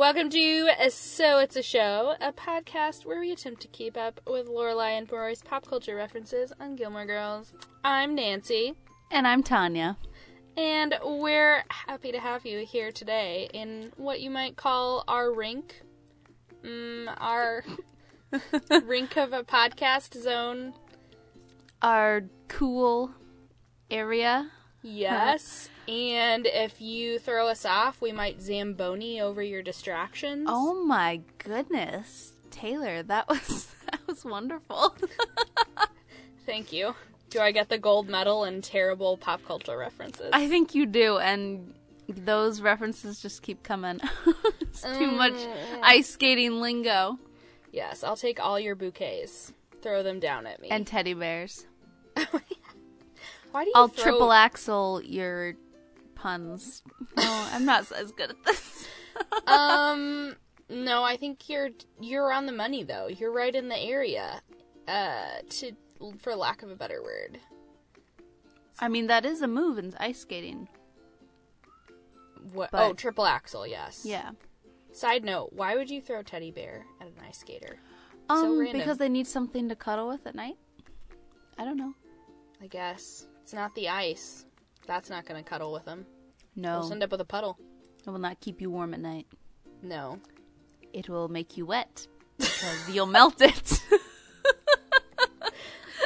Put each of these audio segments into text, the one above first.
Welcome to So It's a Show, a podcast where we attempt to keep up with Lorelai and Rory's pop culture references on Gilmore Girls. I'm Nancy, And I'm Tonya. and we're happy to have you here today in what you might call our rink, mm, our rink of a podcast zone. Our cool area. Yes, and if you throw us off, we might zamboni over your distractions. Oh my goodness. Taylor, that was that was wonderful. Thank you. Do I get the gold medal and terrible pop culture references? I think you do, and those references just keep coming. it's too mm. much ice skating lingo. yes, I'll take all your bouquets. Throw them down at me. And teddy bears. Why do you I'll throw... triple axel your puns. No, I'm not as good at this. um, no, I think you're you're on the money though. You're right in the area. Uh, to for lack of a better word. I mean, that is a move in ice skating. What? But- oh, triple axel. Yes. Yeah. Side note: Why would you throw teddy bear at an ice skater? Um, random. because they need something to cuddle with at night. I don't know. I guess it's not the ice. That's not going to cuddle with them. No, We'll end up with a puddle. it will not keep you warm at night. No. It will make you wet because you'll melt it.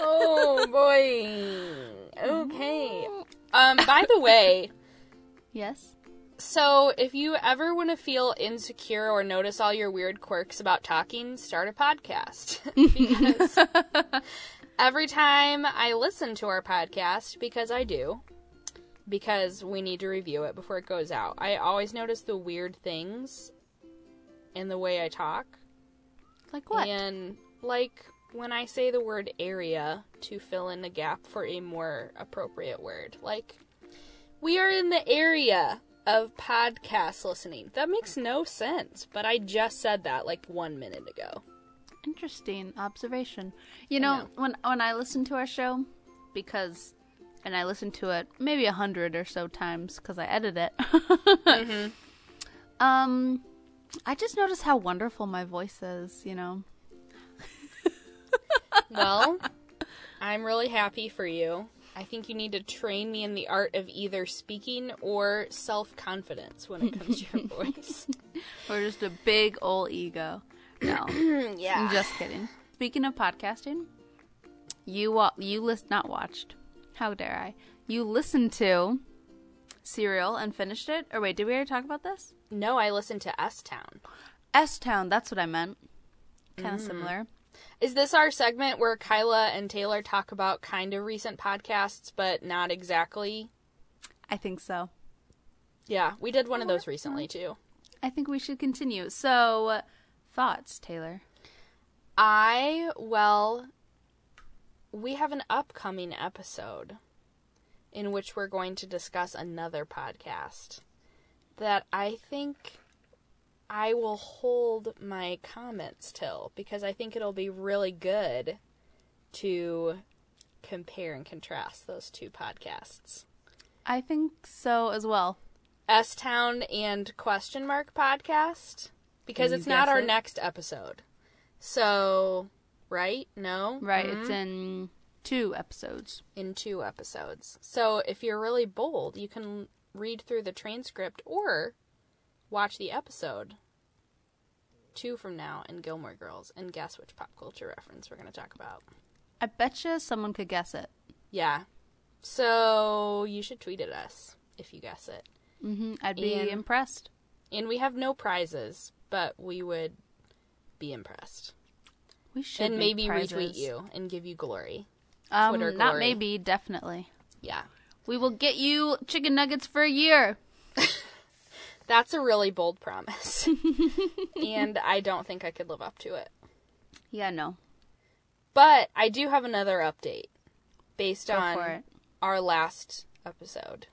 Oh boy. Okay. Um. By the way, yes. so if you ever want to feel insecure or notice all your weird quirks about talking, start a podcast because every time I listen to our podcast, because I do, because we need to review it before it goes out, I always notice the weird things in the way I talk. Like what? And like when I say the word area to fill in the gap for a more appropriate word, like we are in the area of podcast listening. That makes no sense, but I just said that like one minute ago. Interesting observation. You know, know. when when I listen to our show, because, and I listen to it maybe a hundred or so times because I edit it. Mm-hmm. Um, I just notice how wonderful my voice is. You know. Well, I'm really happy for you. I think you need to train me in the art of either speaking or self confidence when it comes to your voice. Or just a big old ego. No. yeah. I'm just kidding. Speaking of podcasting, you wa- you list not watched. How dare I? You listened to Serial and finished it. Or wait, did we already talk about this? No, I listened to S Town. S Town. That's what I meant. Kind of mm. similar. Is this our segment where Kyla and Taylor talk about kind of recent podcasts, but not exactly? I think so. Yeah, we did one of those recently too. I think we should continue. So, thoughts, Taylor? I, well, we have an upcoming episode in which we're going to discuss another podcast that I think I will hold my comments till because I think it'll be really good to compare and contrast those two podcasts. I think so as well. S Town and question mark podcast because it's not our it? next episode. So, right? No? Right. Mhm. It's in two episodes. in two episodes. So, if you're really bold, you can read through the transcript or watch the episode two from now in Gilmore Girls and guess which pop culture reference we're going to talk about. I bet you someone could guess it. Yeah. So, you should tweet at us if you guess it. hmm I'd be And- impressed. And we have no prizes, but we would be impressed. We should and maybe prizes. retweet you and give you glory. Um, Twitter not maybe, definitely. Yeah. We will get you chicken nuggets for a year. That's a really bold promise. and I don't think I could live up to it. Yeah, no. But I do have another update based Go on our last episode.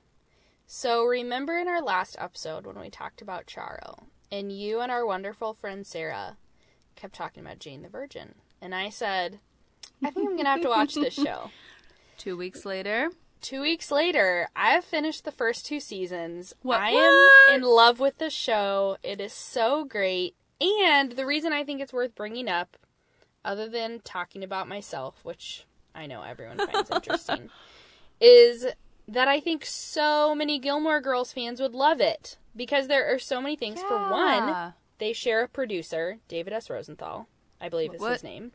So remember in our last episode when we talked about Charo, and you and our wonderful friend Sarah kept talking about Jane the Virgin. And I said, I think I'm gonna have to watch this show. Two weeks later, two weeks later, I have finished the first two seasons. What- I am in love with the show. It is so great. And the reason I think it's worth bringing up, other than talking about myself, which I know everyone finds interesting, is that I think so many Gilmore Girls fans would love it. Because there are so many things. For one, they share a producer, David S. Rosenthal, I believe is What? his name.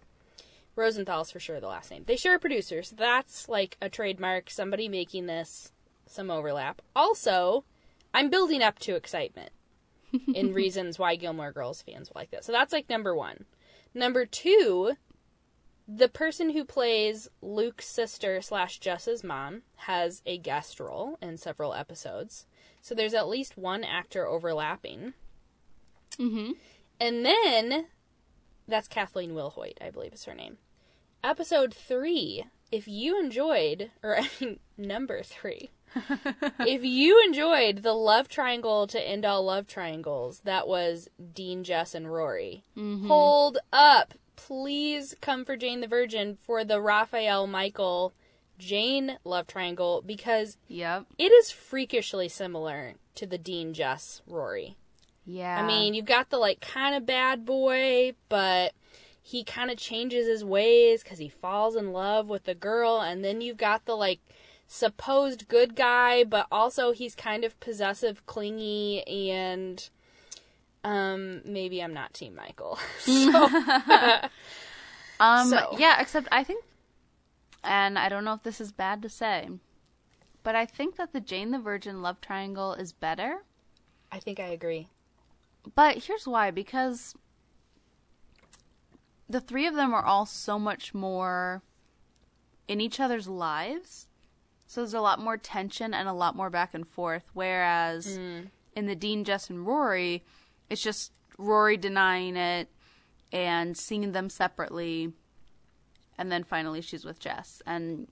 Rosenthal's for sure the last name. They share a producer, so that's like a trademark, somebody making this, some overlap. Also, I'm building up to excitement in reasons why Gilmore Girls fans will like this. So that's like number one. Number two, the person who plays Luke's sister slash Jess's mom has a guest role in several episodes. So there's at least one actor overlapping. Mm-hmm. And then that's Kathleen Wilhoite, I believe is her name. Episode three. If you enjoyed, or I mean, number three. if you enjoyed the love triangle to end all love triangles, that was Dean, Jess, and Rory. Hold up. Please come for Jane the Virgin for the Rafael, Michael, Jane love triangle because Yep. it is freakishly similar to the Dean, Jess, Rory. Yeah. I mean, you've got the like kind of bad boy, but he kind of changes his ways because he falls in love with the girl, and then you've got the like supposed good guy, but also he's kind of possessive, clingy, and um, maybe I'm not Team Michael. so, Um, So- yeah, except I think, and I don't know if this is bad to say, but I think that the Jane the Virgin love triangle is better. I think I agree. But here's why because the three of them are all so much more in each other's lives. So there's a lot more tension and a lot more back and forth. Whereas hmm. in the Dean, Jess, and Rory, it's just Rory denying it and seeing them separately. And then finally she's with Jess. And,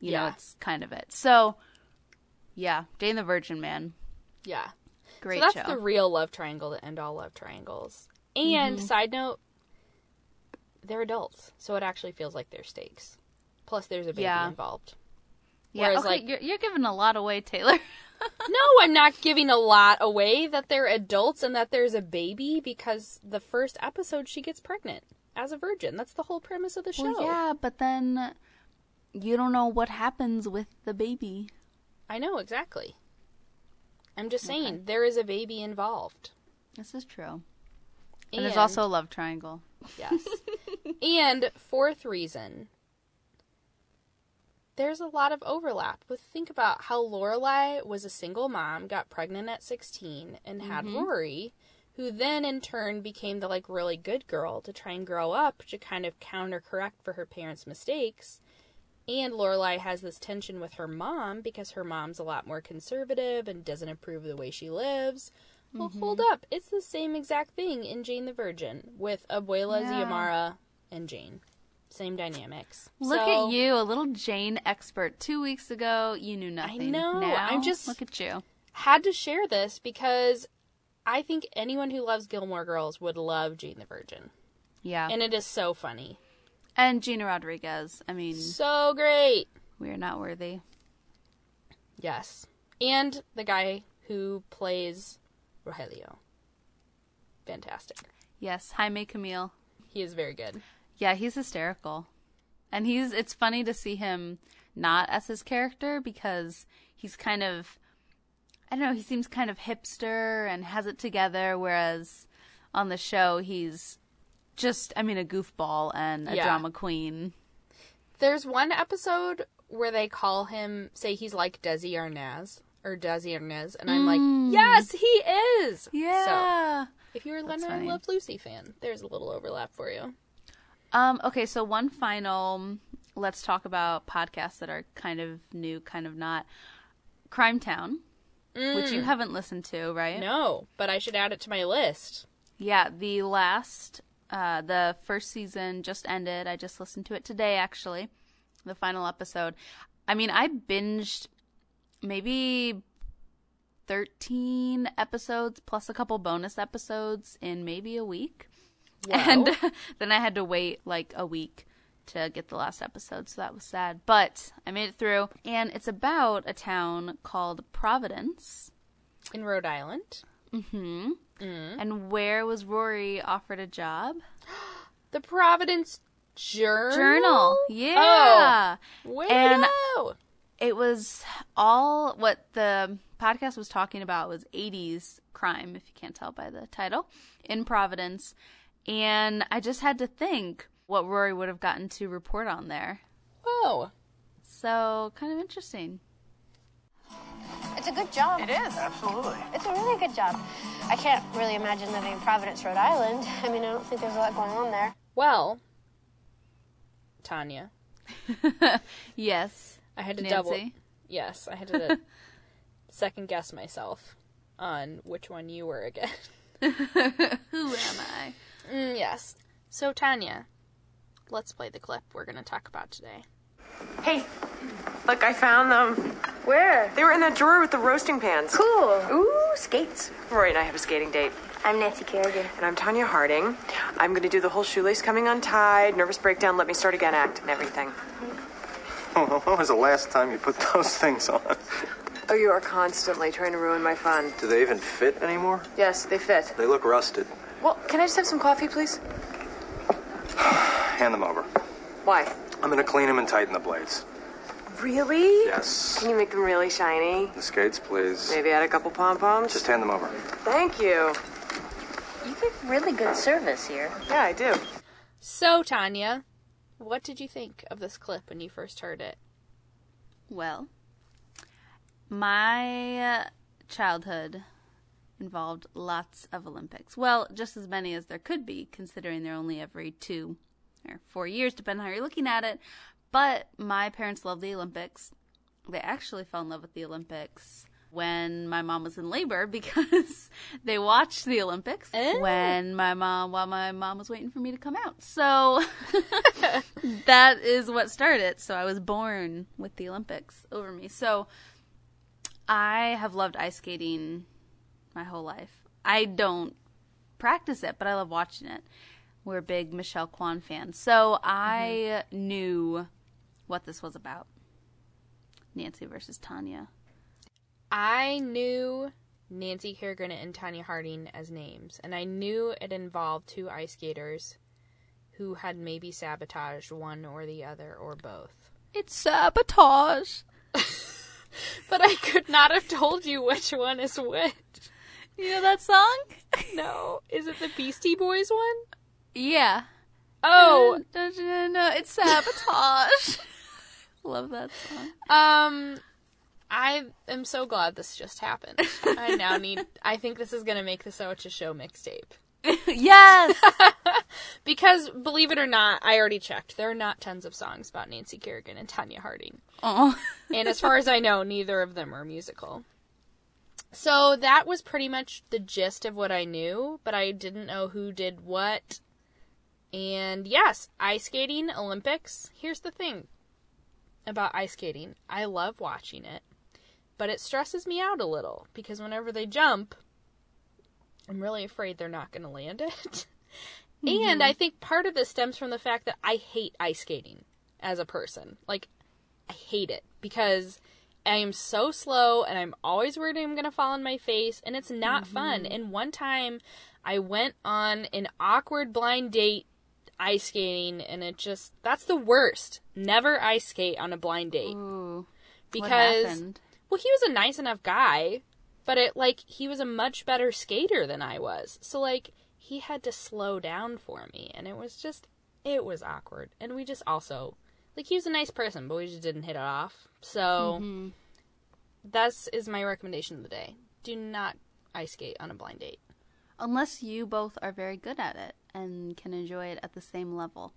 you know, it's kind of it. So, yeah, Jane the Virgin, man. Yeah. Great so that's show. the real love triangle to end all love triangles. And Mm-hmm. side note, they're adults, so it actually feels like there's stakes. Plus, there's a baby Yeah. involved. Yeah, Whereas, okay, like- you're, you're giving a lot away, Taylor. No, I'm not giving a lot away that they're adults and that there's a baby because the first episode she gets pregnant as a virgin. That's the whole premise of the show. Well, yeah, but then you don't know what happens with the baby. I know exactly. I'm just saying Okay. there is a baby involved. This is true. And, there's also a love triangle. Yes. and fourth reason, there's a lot of overlap with think about how Lorelai was a single mom, got pregnant at 16, and had mm-hmm. Rory, who then in turn became the like really good girl to try and grow up to kind of counter correct for her parents' mistakes. And Lorelai has this tension with her mom because her mom's a lot more conservative and doesn't approve of the way she lives. Well, mm-hmm. hold up. It's the same exact thing in Jane the Virgin with Abuela Yeah. And Jane. Same dynamics. Look So, at you, a little Jane expert. Two weeks ago, you knew nothing. I know, Now, I'm just- look at you. Had to share this because I think anyone who loves Gilmore Girls would love Jane the Virgin. Yeah, And it is so funny. and Gina Rodriguez. I mean, So great. we are not worthy. Yes. And the guy who plays Rogelio. Fantastic. Yes, Jaime Camil. He is very good. Yeah, he's hysterical. And he's it's funny to see him not as his character because he's kind of I don't know, he seems kind of hipster and has it together whereas on the show he's just I mean a goofball and a Yeah. drama queen. There's one episode where they call him, say he's like Desi Arnaz, or Desi Arnaz, and I'm like, yes, he is! So, Yeah. if you're a That's Leonard funny. Love Lucy fan, there's a little overlap for you. Um okay, so one final let's talk about podcasts that are kind of new, kind of not. Crime Town, which you haven't listened to, right? No, but I should add it to my list. Yeah, the last, uh, the first season just ended. I just listened to it today, actually, the final episode. I mean, I binged maybe 13 episodes plus a couple bonus episodes in maybe a week. And then I had to wait like a week to get the last episode, so that was sad. But I made it through, and it's about a town called Providence. In Rhode Island. hmm And where was Rory offered a job? The Providence Journal. Journal. Yeah. Way And- to. It was all what the podcast was talking about was 80s crime, if you can't tell by the title, in Providence. And I just had to think what Rory would have gotten to report on there. Whoa. So, kind of interesting. It's a good job. It is. Absolutely. It's a really good job. I can't really imagine living in Providence, Rhode Island. I mean, I don't think there's a lot going on there. Well, Tonya, Yes. I had to Nancy. double. Yes, I had to second guess myself on which one you were again. Who am I? Mm, yes. So, Tonya, let's play the clip we're going to talk about today. Hey, look, I found them. Where? They were in that drawer with the roasting pans. Cool. Ooh, skates. Rory and I have a skating date. I'm Nancy Kerrigan. And I'm Tonya Harding. I'm going to do the whole shoelace coming untied, nervous breakdown, let me start again act, and everything. when was the last time you put those things on? Oh, you are constantly trying to ruin my fun. Do they even fit anymore? Yes, they fit. They look rusted. Well, can I just have some coffee, please? Hand them over. Why? I'm gonna clean them and tighten the blades. Really? Yes. Can you make them really shiny? The skates, please. Maybe add a couple pom poms? Just hand them over. Thank you. You give really good service here. Yeah, I do. So, Tonya, what did you think of this clip when you first heard it? Well, my uh, childhood involved lots of Olympics. Well, just as many as there could be, considering they're only every two or four years, depending how you're looking at it. But my parents loved the Olympics. They actually fell in love with the Olympics when my mom was in labor because they watched the Olympics Oh. when my mom while my mom was waiting for me to come out. So that is what started. So I was born with the Olympics over me. So I have loved ice skating my whole life. I don't practice it, but I love watching it. We're big Michelle Kwan fans. So I mm-hmm. knew what this was about. Nancy versus Tonya. I knew Nancy Kerrigan and Tonya Harding as names, and I knew it involved two ice skaters who had maybe sabotaged one or the other or both. It's sabotage. But I could not have told you which one is which. You know that song? No. Is it the Beastie Boys one? Yeah. Oh, no, no, no, it's sabotage. Love that song. um I am so glad this just happened. I now need I think this is going to make the Socha Show mixtape. yes. Because believe it or not, I already checked. There are not tons of songs about Nancy Kerrigan and Tonya Harding. Oh. And as far as I know, neither of them are musical. So that was pretty much the gist of what I knew, but I didn't know who did what. And yes, ice skating, Olympics. Here's the thing about ice skating I love watching it, but it stresses me out a little because whenever they jump, I'm really afraid they're not going to land it. And mm-hmm. I think part of this stems from the fact that I hate ice skating as a person. Like, I hate it because I am so slow and I'm always worried I'm going to fall on my face and it's not fun. Mm-hmm. And one time I went on an awkward blind date ice skating and it just, that's the worst. Never ice skate on a blind date Ooh. because, well, he was a nice enough guy, but it, like, he was a much better skater than I was. So, like, he had to slow down for me and it was just, it was awkward. And we just also, like, he was a nice person, but we just didn't hit it off. So, mm-hmm. that's is my recommendation of the day. Do not ice skate on a blind date. Unless you both are very good at it and can enjoy it at the same level.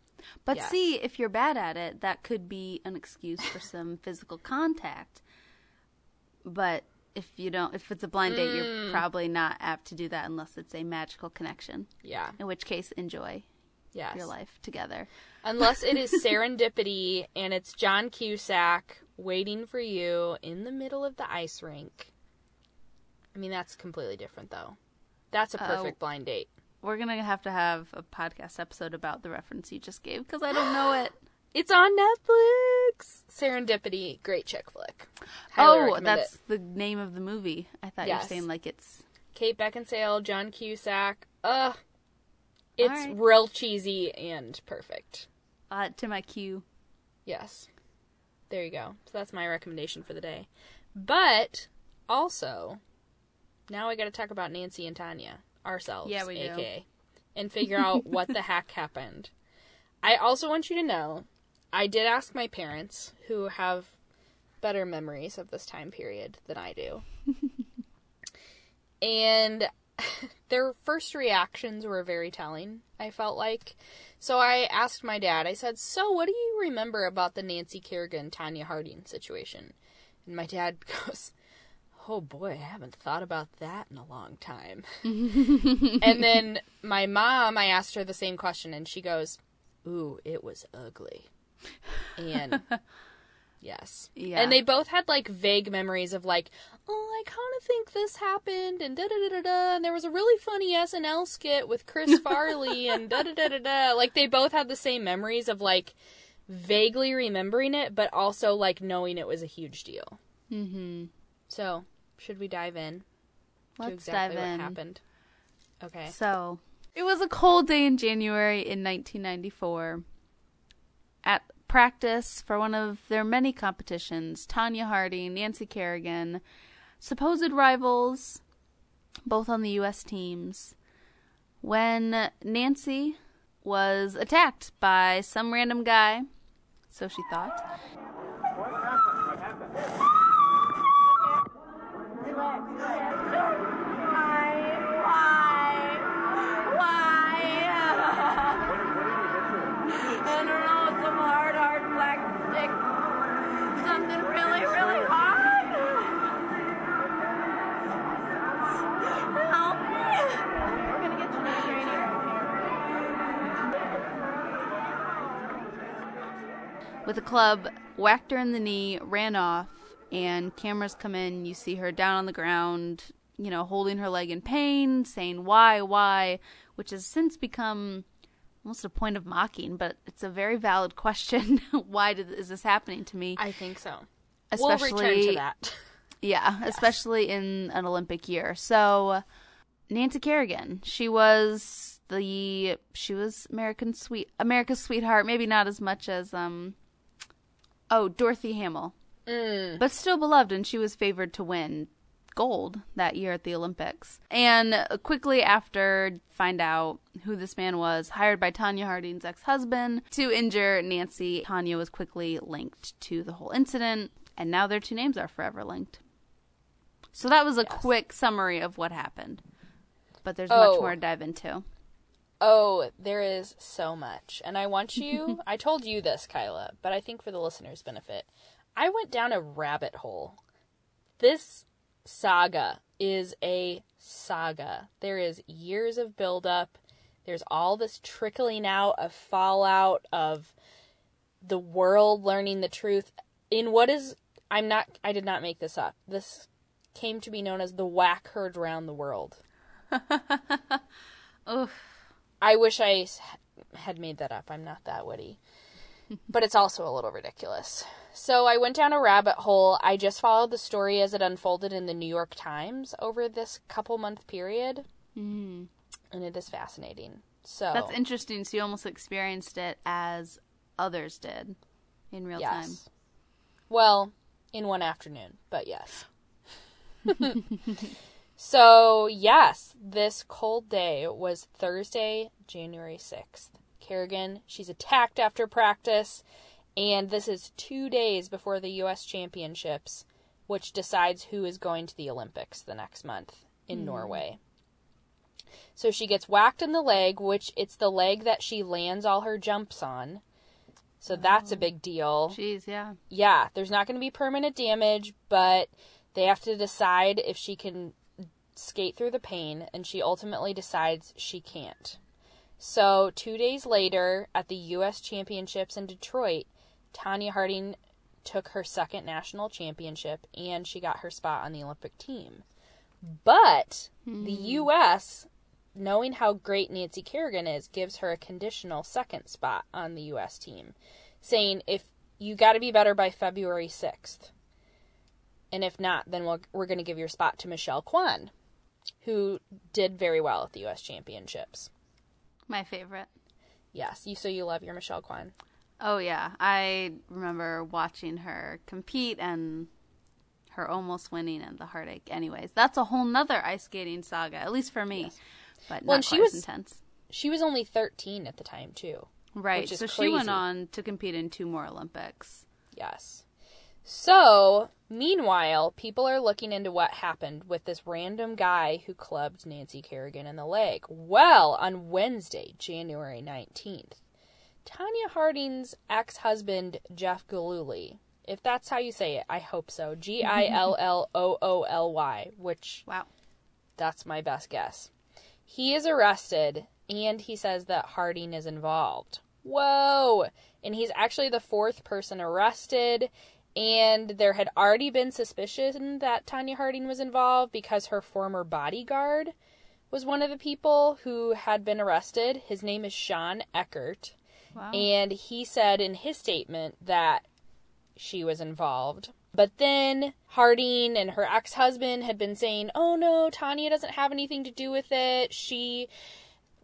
But see, if you're bad at it, that could be an excuse for some physical contact. But if you don't, if it's a blind date, you're mm. probably not apt to do that unless it's a magical connection. Yeah. In which case, enjoy Yes. your life together. Unless it is serendipity and it's John Cusack waiting for you in the middle of the ice rink. I mean, that's completely different, though. That's a perfect blind date. We're gonna have to have a podcast episode about the reference you just gave because I don't know it. It's on Netflix. Serendipity, great chick flick. Highly oh, that's it. the name of the movie. I thought you were saying like it's. Kate Beckinsale, John Cusack. Ugh, it's Alright. real cheesy and perfect. Uh, to my queue. Yes. There you go. So that's my recommendation for the day. But also, now we got to talk about Nancy and Tonya ourselves, Yeah, we do. aka, and figure out what the heck happened. I also want you to know, I did ask my parents, who have better memories of this time period than I do, and their first reactions were very telling. I felt like. So I asked my dad, I said, So what do you remember about the Nancy Kerrigan Tonya Harding situation? And my dad goes, Oh boy, I haven't thought about that in a long time. and then my mom, I asked her the same question, and she goes, Ooh, it was ugly. And yes. Yeah. And they both had like vague memories of like, oh, I kind of think this happened, and da da da da da. And there was a really funny SNL skit with Chris Farley, and da da da da da. Like they both had the same memories of like vaguely remembering it, but also like knowing it was a huge deal. Mm-hmm. So, should we dive in to Let's exactly dive what in. happened? Okay. So, it was a cold day in January in 1994. At practice for one of their many competitions, Tonya Harding, Nancy Kerrigan, supposed rivals, both on the U.S. teams, when Nancy was attacked by some random guy, so she thought. I don't know, some with a club, whacked her in the knee, ran off, and cameras come in. You see her down on the ground, you know, holding her leg in pain, saying, Why, why? Which has since become almost a point of mocking, but it's a very valid question. why did, is this happening to me? I think so. Especially, we'll return to that. yeah, especially in an Olympic year. So, Nancy Kerrigan, she was the she was American sweet America's sweetheart. Maybe not as much as um, oh Dorothy Hamill, Mm. but still beloved, and she was favored to win gold that year at the Olympics. And quickly after, find out who this man was, hired by Tonya Harding's ex-husband to injure Nancy. Tonya was quickly linked to the whole incident, and now their two names are forever linked. So that was a quick summary of what happened. But there's much Oh. more to dive into. Oh, there is so much. And I want you, I told you this, Kyla, but I think for the listeners' benefit, I went down a rabbit hole. This saga is a saga. There is years of buildup. There's all this trickling out of fallout of the world learning the truth in what is I'm not I did not make this up. This came to be known as the whack heard round the world. Oof. I wish I had made that up. I'm not that witty. but it's also a little ridiculous. So I went down a rabbit hole. I just followed the story as it unfolded in the New York Times over this couple month period. Mm. And it is fascinating. So That's interesting. So you almost experienced it as others did in real time. yes. Well, in one afternoon, but yes. so, yes, this cold day was Thursday, January 6th. Kerrigan, she's attacked after practice, and this is two days before the U.S. Championships, which decides who is going to the Olympics the next month in hmm. Norway. So she gets whacked in the leg, which it's the leg that she lands all her jumps on. So that's a oh. big deal Jeez, yeah. yeah, there's not going to be permanent damage, but they have to decide if she can skate through the pain, and she ultimately decides she can't. So, two days later, at the U.S. Championships in Detroit, Tonya Harding took her second national championship and she got her spot on the Olympic team. But hmm. the U.S., knowing how great Nancy Kerrigan is, gives her a conditional second spot on the U.S. team. saying if you got to be better by February 6th. And if not, then we'll, we're going to give your spot to Michelle Kwan, who did very well at the U.S. Championships. My favorite. Yes, you so you love your Michelle Kwan. Oh yeah, I remember watching her compete and her almost winning and the heartache. Anyways, that's a whole nother ice skating saga, at least for me. But Well, she was- intense. She was only 13 at the time, too. Right. So she went on to compete in two more Olympics. Yes. So, meanwhile, people are looking into what happened with this random guy who clubbed Nancy Kerrigan in the leg. Well, on Wednesday, January 19th, Tonya Harding's ex husband, Jeff Gillooly, if that's how you say it, I hope so, G I L L O O L Y, which Wow. that's my best guess. He is arrested and he says that Harding is involved. Whoa! And he's actually the fourth person arrested. And there had already been suspicion that Tonya Harding was involved because her former bodyguard was one of the people who had been arrested. His name is Shawn Eckardt. Wow. And he said in his statement that she was involved. But then Harding and her ex husband had been saying, oh no, Tonya doesn't have anything to do with it. She,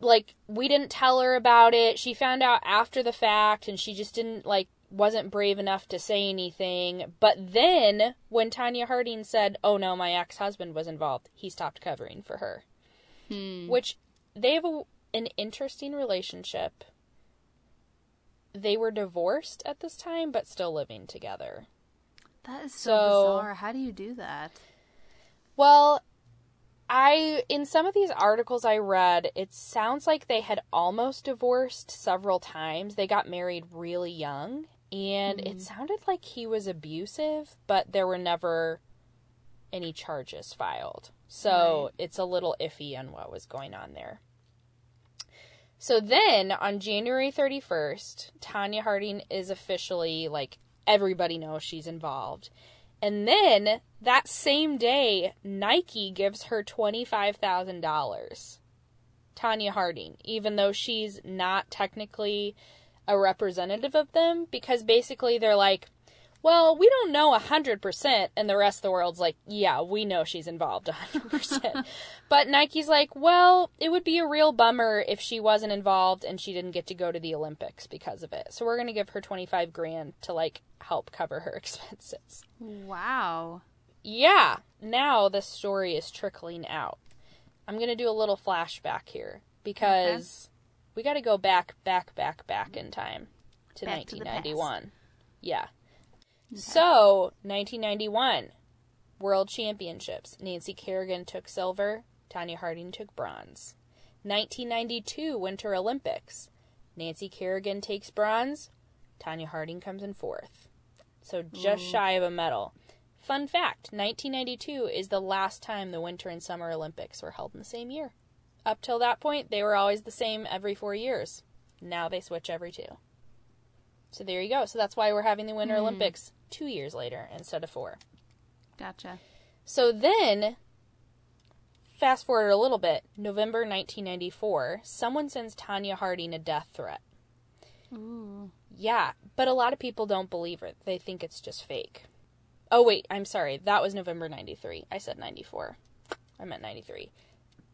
like, we didn't tell her about it. She found out after the fact and she just didn't, like, wasn't brave enough to say anything. But then when Tonya Harding said, oh no, my ex husband was involved, he stopped covering for her. Hmm. Which they have a, an interesting relationship. They were divorced at this time, but still living together. That is so, So- bizarre. How do you do that? Well, I in some of these articles I read, it sounds like they had almost divorced several times. They got married really young, and it mm-hmm. sounded like he was abusive, but there were never any charges filed. So, Right. it's a little iffy on what was going on there. So then on January 31st, Tonya Harding is officially like everybody knows she's involved. And then that same day, Nike gives her $25,000. Tonya Harding, even though she's not technically a representative of them, because basically they're like, well, we don't know 100%. And the rest of the world's like, yeah, we know she's involved 100%. but Nike's like, well, it would be a real bummer if she wasn't involved and she didn't get to go to the Olympics because of it. So we're going to give her 25 grand to like help cover her expenses. Wow. Yeah, now the story is trickling out. I'm going to do a little flashback here because we got to go back, back, back, back in time to Back to the 1991. So, 1991, World Championships. Nancy Kerrigan took silver, Tonya Harding took bronze. 1992 Winter Olympics. Nancy Kerrigan takes bronze, Tonya Harding comes in fourth. So just mm. shy of a medal. Fun fact 1992 is the last time the Winter and Summer Olympics were held in the same year. Up till that point, they were always the same every four years. Now they switch every two. So there you go. So that's why we're having the Winter hmm. Olympics two years later instead of four. Gotcha. So then, fast forward a little bit, November 1994, someone sends Tonya Harding a death threat. Ooh. Yeah, but a lot of people don't believe it. They think it's just fake. Oh, wait, I'm sorry. That was November 93. I said 94. I meant 93.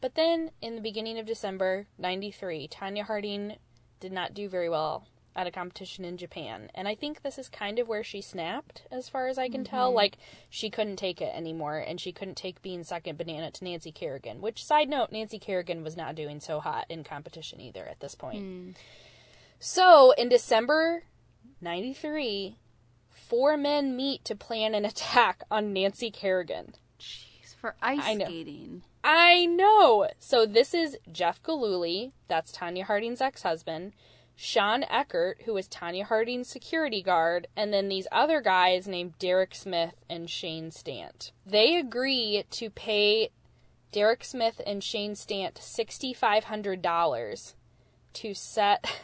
But then, in the beginning of December 93, Tonya Harding did not do very well at a competition in Japan. And I think this is kind of where she snapped, as far as I can tell. Mm-hmm. Like, she couldn't take it anymore, and she couldn't take being second banana to Nancy Kerrigan. Which, side note, Nancy Kerrigan was not doing so hot in competition either at this point. Hmm. So, in December 93, four men meet to plan an attack on Nancy Kerrigan. Jeez, for ice I know. skating. I know. So this is Jeff Gillooly, that's Tonya Harding's ex-husband, Shawn Eckardt, who was Tonya Harding's security guard, and then these other guys named Derek Smith and Shane Stant. They agree to pay Derek Smith and Shane Stant $6,500 to set.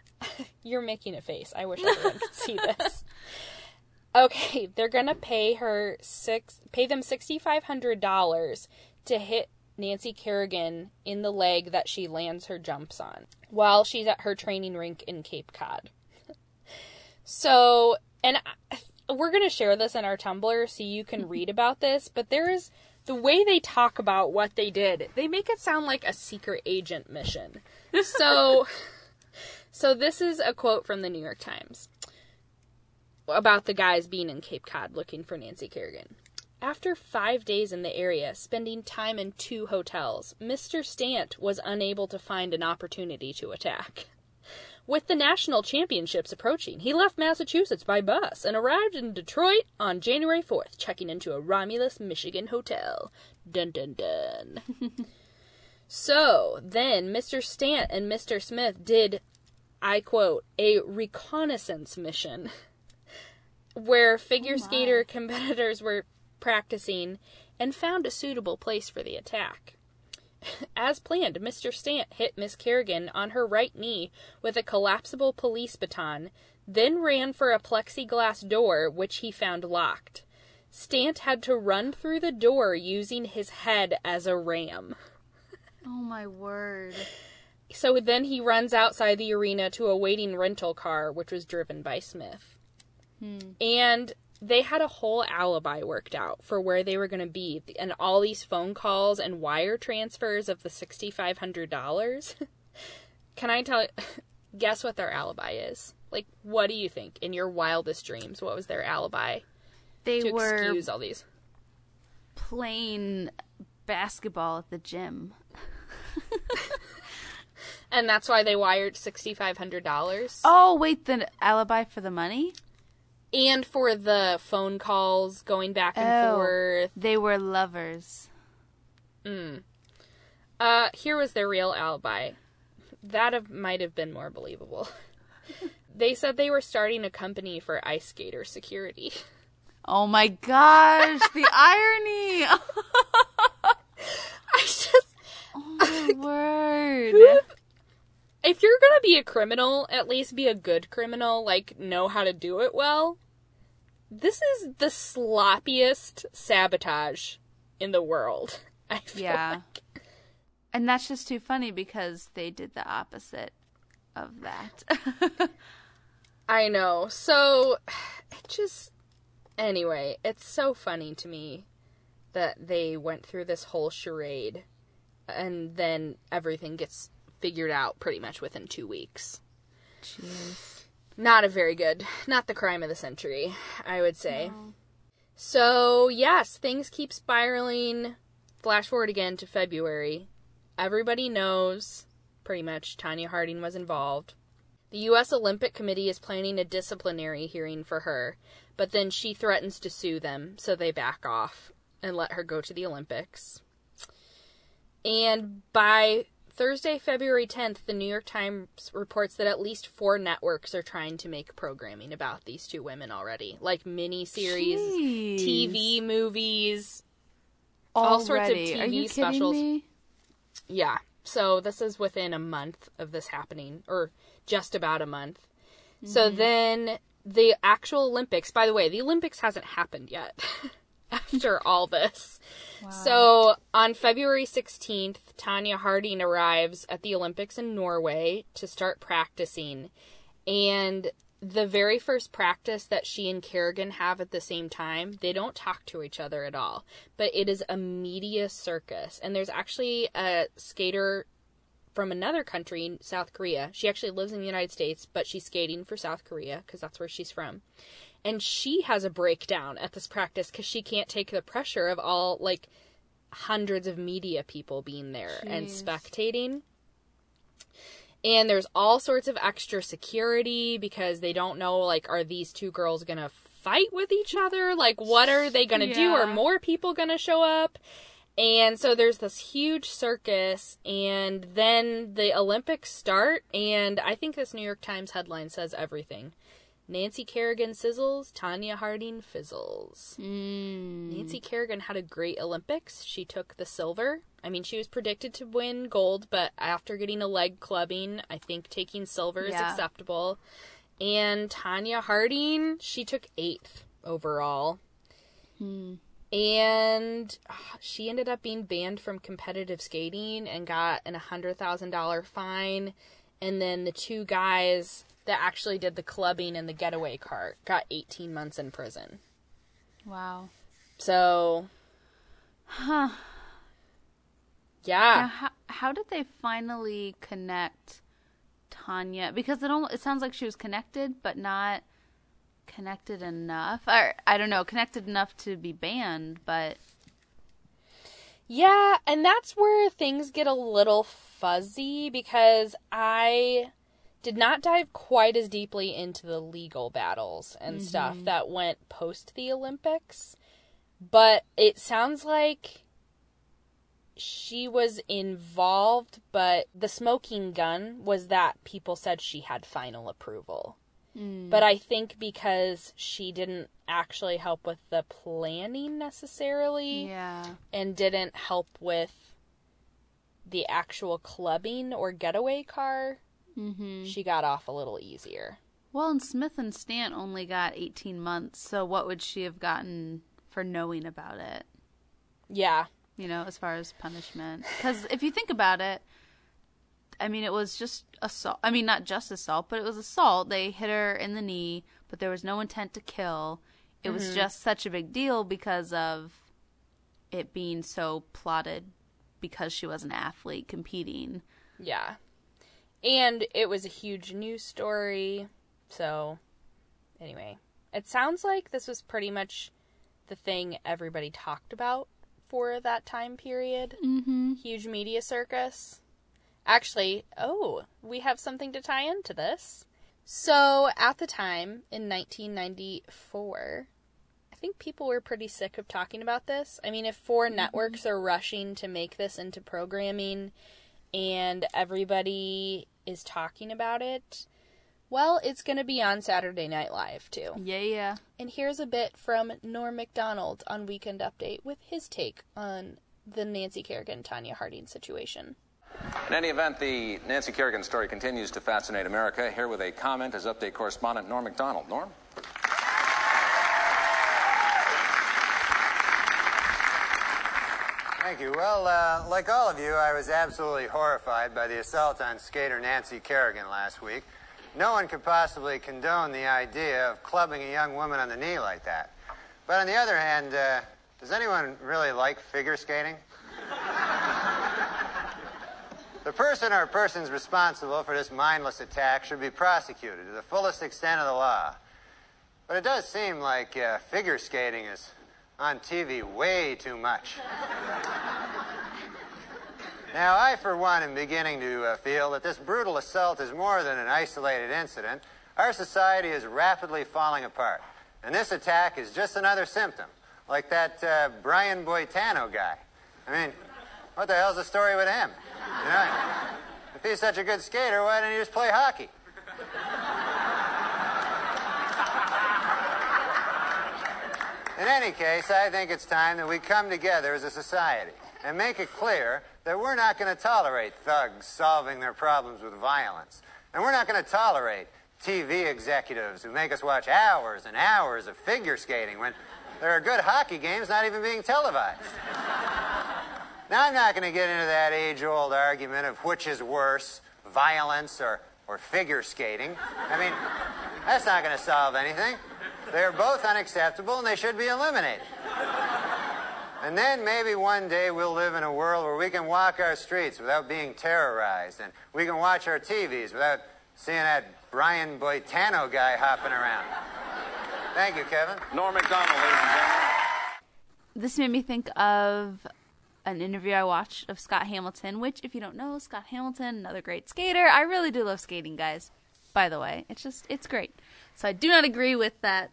You're making a face. I wish everyone could see this. Okay, they're gonna pay her six, pay them sixty five hundred dollars to hit Nancy Kerrigan in the leg that she lands her jumps on while she's at her training rink in Cape Cod. So, and I, we're going to share this in our Tumblr so you can read about this, but there is the way they talk about what they did. They make it sound like a secret agent mission. So, so this is a quote from the New York Times about the guys being in Cape Cod looking for Nancy Kerrigan. After five days in the area, spending time in two hotels, Mr. Stant was unable to find an opportunity to attack. With the national championships approaching, he left Massachusetts by bus and arrived in Detroit on January 4th, checking into a Romulus, Michigan hotel. Dun dun dun. so, then Mr. Stant and Mr. Smith did, I quote, a reconnaissance mission where figure oh skater competitors were practicing and found a suitable place for the attack. As planned, Mr. Stant hit Miss Kerrigan on her right knee with a collapsible police baton, then ran for a plexiglass door which he found locked. Stant had to run through the door using his head as a ram. Oh my word. So then he runs outside the arena to a waiting rental car, which was driven by Smith. Hmm. And they had a whole alibi worked out for where they were going to be, and all these phone calls and wire transfers of the $6,500. Can I tell Guess what their alibi is? Like, what do you think in your wildest dreams? What was their alibi They to were excuse all these? playing basketball at the gym. And that's why they wired $6,500. Oh, wait, the alibi for the money? And for the phone calls going back and Oh. forth. They were lovers. Uh, here was their real alibi. That have, might have been more believable. they said they were starting a company for ice skater security. Oh my gosh, the irony! I just, Oh my word. If you're gonna be a criminal, at least be a good criminal, like know how to do it well. This is the sloppiest sabotage in the world. I feel Yeah. like. And that's just too funny because they did the opposite of that. I know. So it just anyway, it's so funny to me that they went through this whole charade and then everything gets figured out pretty much within 2 weeks. Jeez. Not a very good, not the crime of the century, I would say. So, yes, things keep spiraling. Flash forward again to February. Everybody knows, pretty much, Tonya Harding was involved. The U.S. Olympic Committee is planning a disciplinary hearing for her, but then she threatens to sue them, so they back off and let her go to the Olympics. And by Thursday, February 10th, the New York Times reports that at least four networks are trying to make programming about these two women already. Like mini series, Jeez. TV movies. all sorts of Already. Are TV you kidding specials. me? Yeah. So this is within a month of this happening, or just about a month. So mm-hmm. then the actual Olympics, by the way, the Olympics hasn't happened yet after all this. So on February 16th, Tonya Harding arrives at the Olympics in Norway to start practicing. And the very first practice that she and Kerrigan have at the same time, they don't talk to each other at all. But it is a media circus. And there's actually a skater from another country, South Korea. She actually lives in the United States, but she's skating for South Korea because that's where she's from. And she has a breakdown at this practice because she can't take the pressure of all, like, hundreds of media people being there and spectating. And there's all sorts of extra security because they don't know, like, are these two girls gonna fight with each other? Like, what are they gonna do? Are more people gonna show up? And so there's this huge circus, and then the Olympics start, and I think this New York Times headline says everything. Nancy Kerrigan sizzles, Tonya Harding fizzles. Nancy Kerrigan had a great Olympics. She took the silver. I mean, she was predicted to win gold, but after getting a leg clubbing, I think taking silver is acceptable. And Tonya Harding, she took eighth overall. And ah, she ended up being banned from competitive skating and got an $100,000 fine and then the two guys that actually did the clubbing and the getaway car got 18 months in prison. Wow. So, Huh. Now, yeah. how, how did they finally connect Tonya? Because it almost, it sounds like she was connected, but not connected enough. Or I don't know, connected enough to be banned, but Yeah, and that's where things get a little fuzzy because I did not dive quite as deeply into the legal battles and mm-hmm. stuff that went post the Olympics. But it sounds like she was involved, but the smoking gun was that people said she had final approval. Mm. But I think because she didn't actually help with the planning necessarily yeah. and didn't help with the actual clubbing or getaway car, Mm-hmm. she got off a little easier. Well, and Smith and Stant only got 18 months, so what would she have gotten for knowing about it? Yeah. You know, as far as punishment. Because if you think about it, I mean, it was just assault. I mean, not just assault, but it was assault. They hit her in the knee, but there was no intent to kill. It was just such a big deal because of it being so plotted because she was an athlete competing. Yeah. And it was a huge news story. So, anyway, it sounds like this was pretty much the thing everybody talked about for that time period. Mm-hmm. Huge media circus. Actually, oh, we have something to tie into this. So, at the time in 1994, I think people were pretty sick of talking about this. I mean, if 4 networks are rushing to make this into programming and everybody is talking about it, well, it's going to be on Saturday Night Live too. Yeah, yeah. And here's a bit from Norm Macdonald on Weekend Update with his take on the Nancy Kerrigan Tonya Harding situation. In any event, the Nancy Kerrigan story continues to fascinate America. Here with a comment is update correspondent Norm Macdonald. Norm? Thank you. Well, uh, like all of you, I was absolutely horrified by the assault on skater Nancy Kerrigan last week. No one could possibly condone the idea of clubbing a young woman on the knee like that. But on the other hand, uh, does anyone really like figure skating? the person or persons responsible for this mindless attack should be prosecuted to the fullest extent of the law. But it does seem like uh, figure skating is on TV way too much. Now, I, for one, am beginning to uh, feel that this brutal assault is more than an isolated incident. Our society is rapidly falling apart. And this attack is just another symptom, like that uh, Brian Boitano guy. I mean, what the hell's the story with him? You know, if he's such a good skater, why didn't he just play hockey? In any case, I think it's time that we come together as a society and make it clear that we're not going to tolerate thugs solving their problems with violence. And we're not going to tolerate TV executives who make us watch hours and hours of figure skating when there are good hockey games not even being televised. now, I'm not going to get into that age old argument of which is worse, violence or, or figure skating. I mean, that's not going to solve anything. They're both unacceptable and they should be eliminated. And then maybe one day we'll live in a world where we can walk our streets without being terrorized, and we can watch our TVs without seeing that Brian Boitano guy hopping around. Thank you, Kevin. Norm Macdonald, ladies and gentlemen. This made me think of an interview I watched of Scott Hamilton, which, if you don't know, Scott Hamilton, another great skater. I really do love skating, guys. By the way, it's just, it's great. So I do not agree with that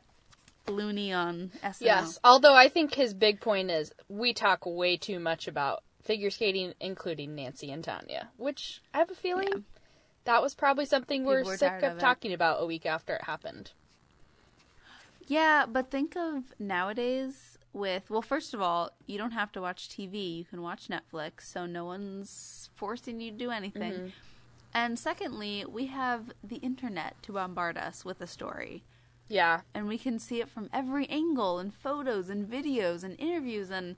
loony on SNL. Yes, although I think his big point is we talk way too much about figure skating, including Nancy and Tonya, which I have a feeling Yeah. that was probably something we're sick of of talking about a week after it happened. Yeah, but think of nowadays with well, first of all, you don't have to watch TV. You can watch Netflix, so no one's forcing you to do anything. Mm-hmm. And secondly, we have the internet to bombard us with a story. Yeah, And we can see it from every angle and photos and videos and interviews and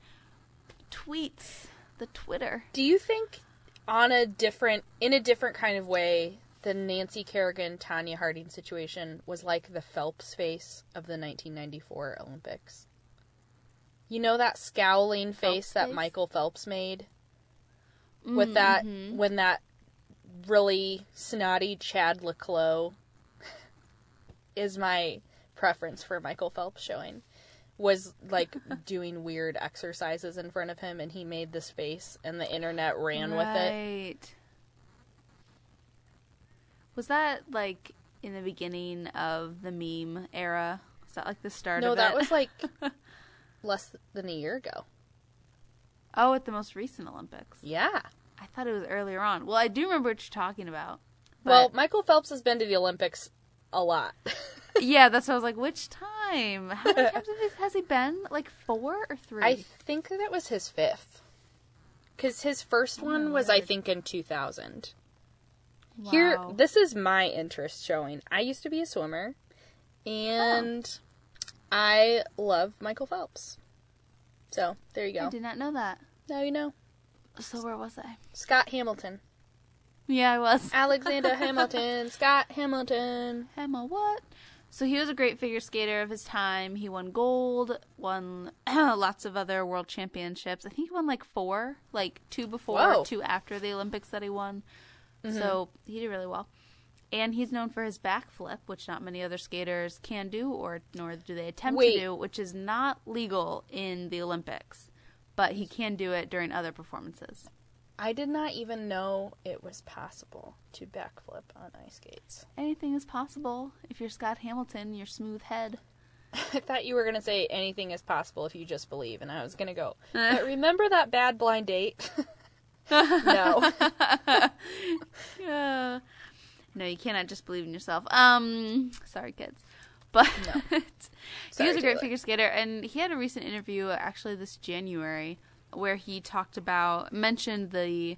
tweets. The Twitter. Do you think on a different in a different kind of way the Nancy Kerrigan Tonya Harding situation was like the Phelps face of the 1994 Olympics. You know that scowling face that face? Michael Phelps made with that mm-hmm. when that really snotty Chad le Clos is my preference for Michael Phelps showing was like doing weird exercises in front of him and he made this face and the internet ran with it. Was that like in the beginning of the meme era? Was that like the start No, of that was like less than a year ago. oh, at the most recent Olympics. Yeah. I thought it was earlier on. Well, I do remember what you're talking about. Well, Michael Phelps has been to the Olympics a lot. yeah, that's what I was like. Which time? How many times has he been? Like four or three? I think that was his fifth. Because his first oh, one was, I think, in 2000. Here, this is my interest showing. I used to be a swimmer, and I love Michael Phelps. So, there you go. I did not know that. Now you know. So where was I? Scott Hamilton. Yeah, I was. Alexander Hamilton. Scott Hamilton. Emma, what? So he was a great figure skater of his time. He won gold, won lots of other world championships. I think he won like four, like two before, Whoa. two after the Olympics that he won. Mm-hmm. So he did really well. And he's known for his backflip, which not many other skaters can do, or nor do they attempt Wait. to do, which is not legal in the Olympics. But he can do it during other performances. I did not even know it was possible to backflip on ice skates. Anything is possible if you're Scott Hamilton, your smooth head. I thought you were going to say anything is possible if you just believe, and I was going to go, but remember that bad blind date? no. Yeah. No, you cannot just believe in yourself. Um, sorry, kids. But he Sorry, was a great Taylor. figure skater, and he had a recent interview actually this January where he talked about mentioned the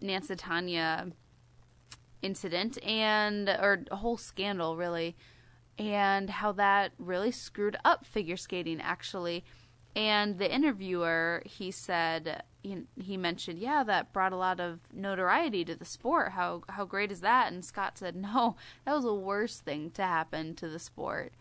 Nancy Tonya incident and or whole scandal really, and how that really screwed up figure skating actually. And the interviewer, he said, he, he mentioned, yeah, that brought a lot of notoriety to the sport. How how great is that? And Scott said, no, that was the worst thing to happen to the sport.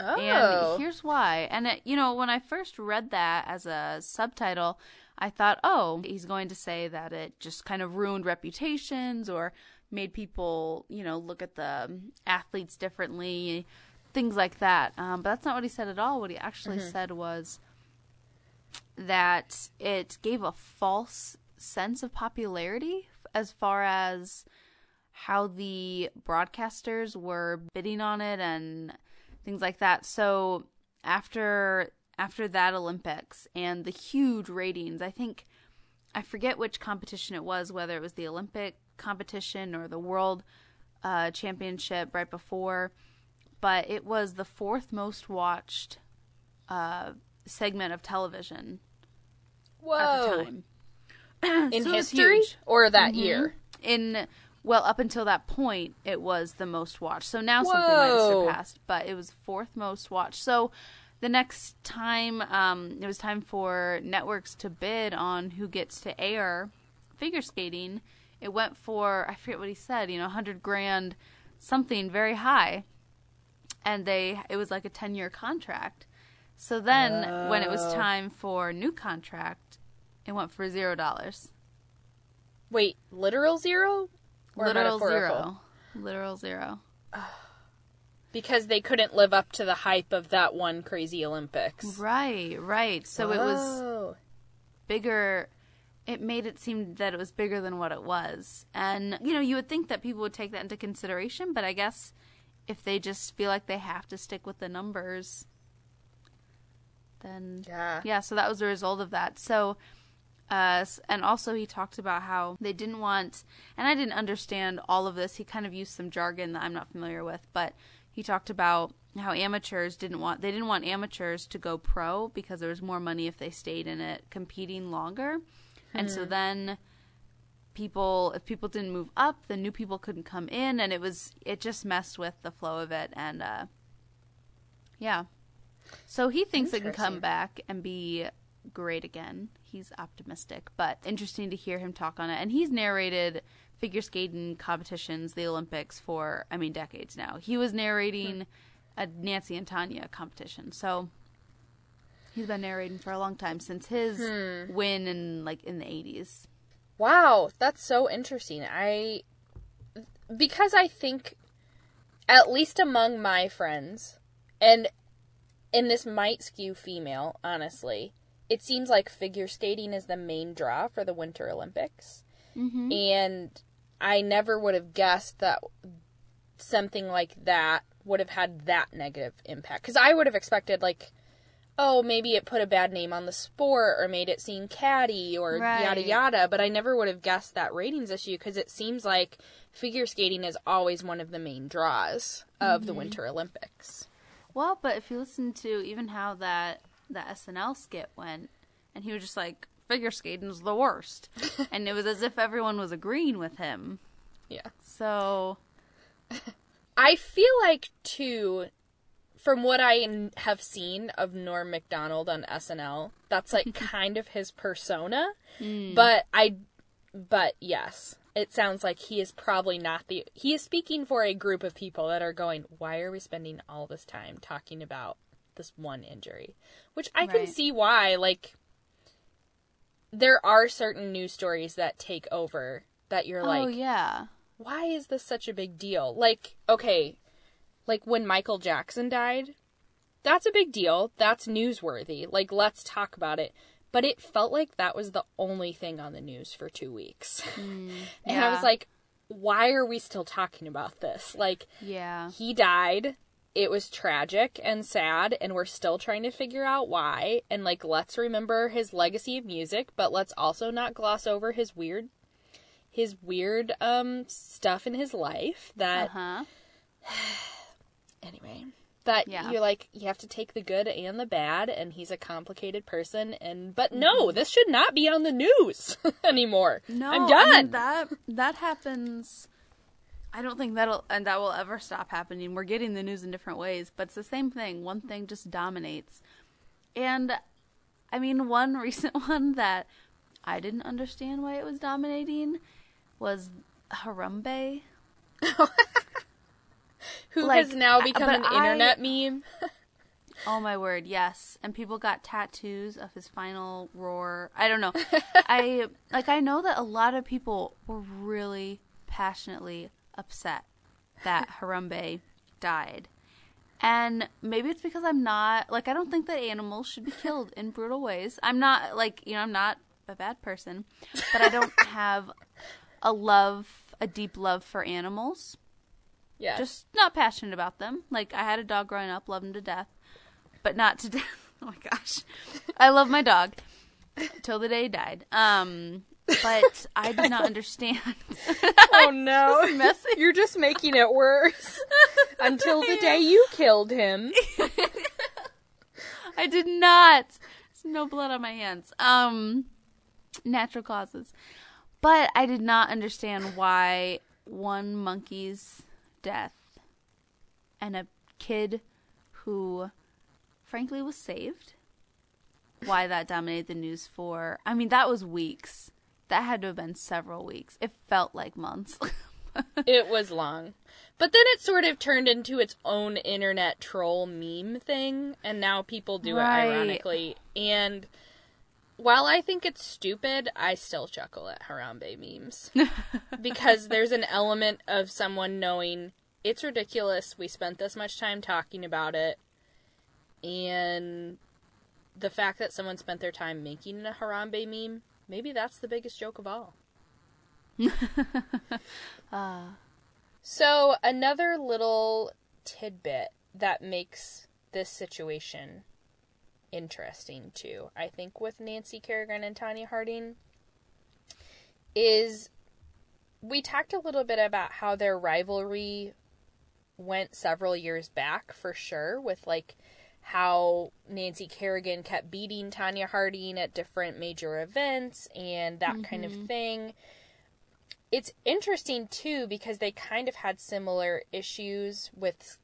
Oh. And here's why. And it, you know, when I first read that as a subtitle, I thought, oh, he's going to say that it just kind of ruined reputations or made people, you know, look at the athletes differently, things like that. Um, but that's not what he said at all. What he actually said was that it gave a false sense of popularity as far as how the broadcasters were bidding on it and things like that. So after after that Olympics and the huge ratings, I think I forget which competition it was, whether it was the Olympic competition or the World uh, Championship right before, but it was the fourth most watched uh, segment of television at the Whoa. time In So history? Or that year? in well up until that point it was the most watched. So now something might have surpassed but it was fourth most watched. So the next time um, it was time for networks to bid on who gets to air figure skating it went for i forget what he said you know 100 grand something very high. And they it was like a 10 year contract. So then when it was time for new contract it went for zero dollars. Wait, literal zero? Literal zero. Literal zero. Because they couldn't live up to the hype of that one crazy Olympics. Right, right. So it was bigger. It made it seem that it was bigger than what it was. And, you know, you would think that people would take that into consideration, but I guess if they just feel like they have to stick with the numbers, then. Yeah. Yeah, so that was the result of that. So, uh, and also he talked about how they didn't want, and I didn't understand all of this. He kind of used some jargon that I'm not familiar with, but he talked about how amateurs didn't want, they didn't want amateurs to go pro because there was more money if they stayed in it competing longer. And so then people, if people didn't move up, then new people couldn't come in, and it was, it just messed with the flow of it. And, uh, yeah. So he thinks it can come back and be great again. He's optimistic, but interesting to hear him talk on it. And he's narrated figure skating competitions, the Olympics for I mean decades now. He was narrating a Nancy and Tonya competition. So he's been narrating for a long time since his hmm. win in like in the 80s. Wow, that's so interesting. I because I think at least among my friends and and this might skew female, honestly. It seems like figure skating is the main draw for the Winter Olympics. Mm-hmm. And I never would have guessed that something like that would have had that negative impact. Because I would have expected, like, oh, maybe it put a bad name on the sport or made it seem catty or yada Right. yada. But I never would have guessed that ratings issue because it seems like figure skating is always one of the main draws of the mm-hmm. Winter Olympics. Well, but if you listen to even how that the SNL skit went, and he was just like, figure skating is the worst, and it was as if everyone was agreeing with him. Yeah. So I feel like too, from what I have seen of Norm Macdonald on SNL, that's like kind of his persona. Hmm. But I, but yes, it sounds like he is probably not the. He is speaking for a group of people that are going. Why are we spending all this time talking about this one injury? Which I can Right. see why. Like, there are certain news stories that take over that you're oh, like, oh yeah, why is this such a big deal? Like, okay, like when Michael Jackson died, that's a big deal. That's newsworthy. Like, let's talk about it. But it felt like that was the only thing on the news for two weeks. Mm, and I was like, why are we still talking about this? Like, yeah, he died. It was tragic and sad, and we're still trying to figure out why. And, like, let's remember his legacy of music, but let's also not gloss over his weird. His weird um stuff in his life that uh huh, anyway that Yeah. you're like you have to take the good and the bad and he's a complicated person and but no this should not be on the news anymore no, i'm I done mean, that that happens. I don't think that'll and that will ever stop happening. We're getting the news in different ways, but it's the same thing. One thing just dominates. And I mean, one recent one that I didn't understand why it was dominating was Harambe. who like, has now become an I- internet meme Oh my word, yes. And people got tattoos of his final roar. I don't know. I like I know that a lot of people were really passionately upset that Harambe died. And maybe it's because I'm not like I don't think that animals should be killed in brutal ways. I'm not like, you know, I'm not a bad person, but I don't have a love, a deep love for animals yeah just not passionate about them. Like I had a dog growing up, loved him to death, but not to death. Oh my gosh, I love my dog till the day he died. Um, but I did not understand. oh no messy. you're just making it worse until the day you killed him I did not. There's no blood on my hands. Um, natural causes, but I did not understand why one monkey's death and a kid who frankly was saved why that dominated the news for i mean that was weeks that had to have been several weeks. It felt like months. It was long. But then it sort of turned into its own internet troll meme thing and now people do Right. it ironically. And while i think it's stupid i still chuckle at harambe memes. Because there's an element of someone knowing it's ridiculous. We spent this much time talking about it. And the fact that someone spent their time making a harambe meme maybe that's the biggest joke of all. Ah. So, another little tidbit that makes this situation interesting too, I think, with Nancy Kerrigan and Tonya Harding is we talked a little bit about how their rivalry went several years back for sure, with like how Nancy Kerrigan kept beating Tonya Harding at different major events and that kind of mm-hmm. thing it's interesting too because they kind of had similar issues with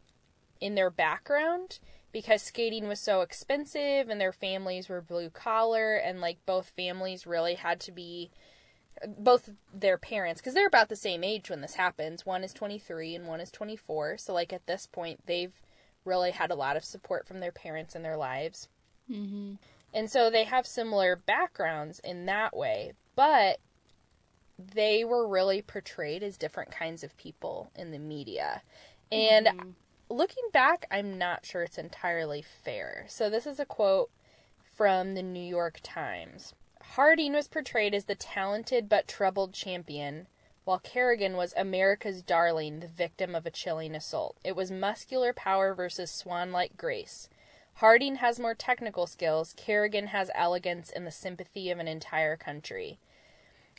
in their background because skating was so expensive and their families were blue collar and like both families really had to be both their parents because they're about the same age when this happens. One is 23 and one is 24. So like at this point they've really had a lot of support from their parents in their lives. Mm-hmm. And so they have similar backgrounds in that way, but they were really portrayed as different kinds of people in the media. And looking back, I'm not sure it's entirely fair. So this is a quote from the New York Times. Harding was portrayed as the talented but troubled champion, while Kerrigan was America's darling, the victim of a chilling assault. It was muscular power versus swan like grace. Harding has more technical skills, Kerrigan has elegance and the sympathy of an entire country.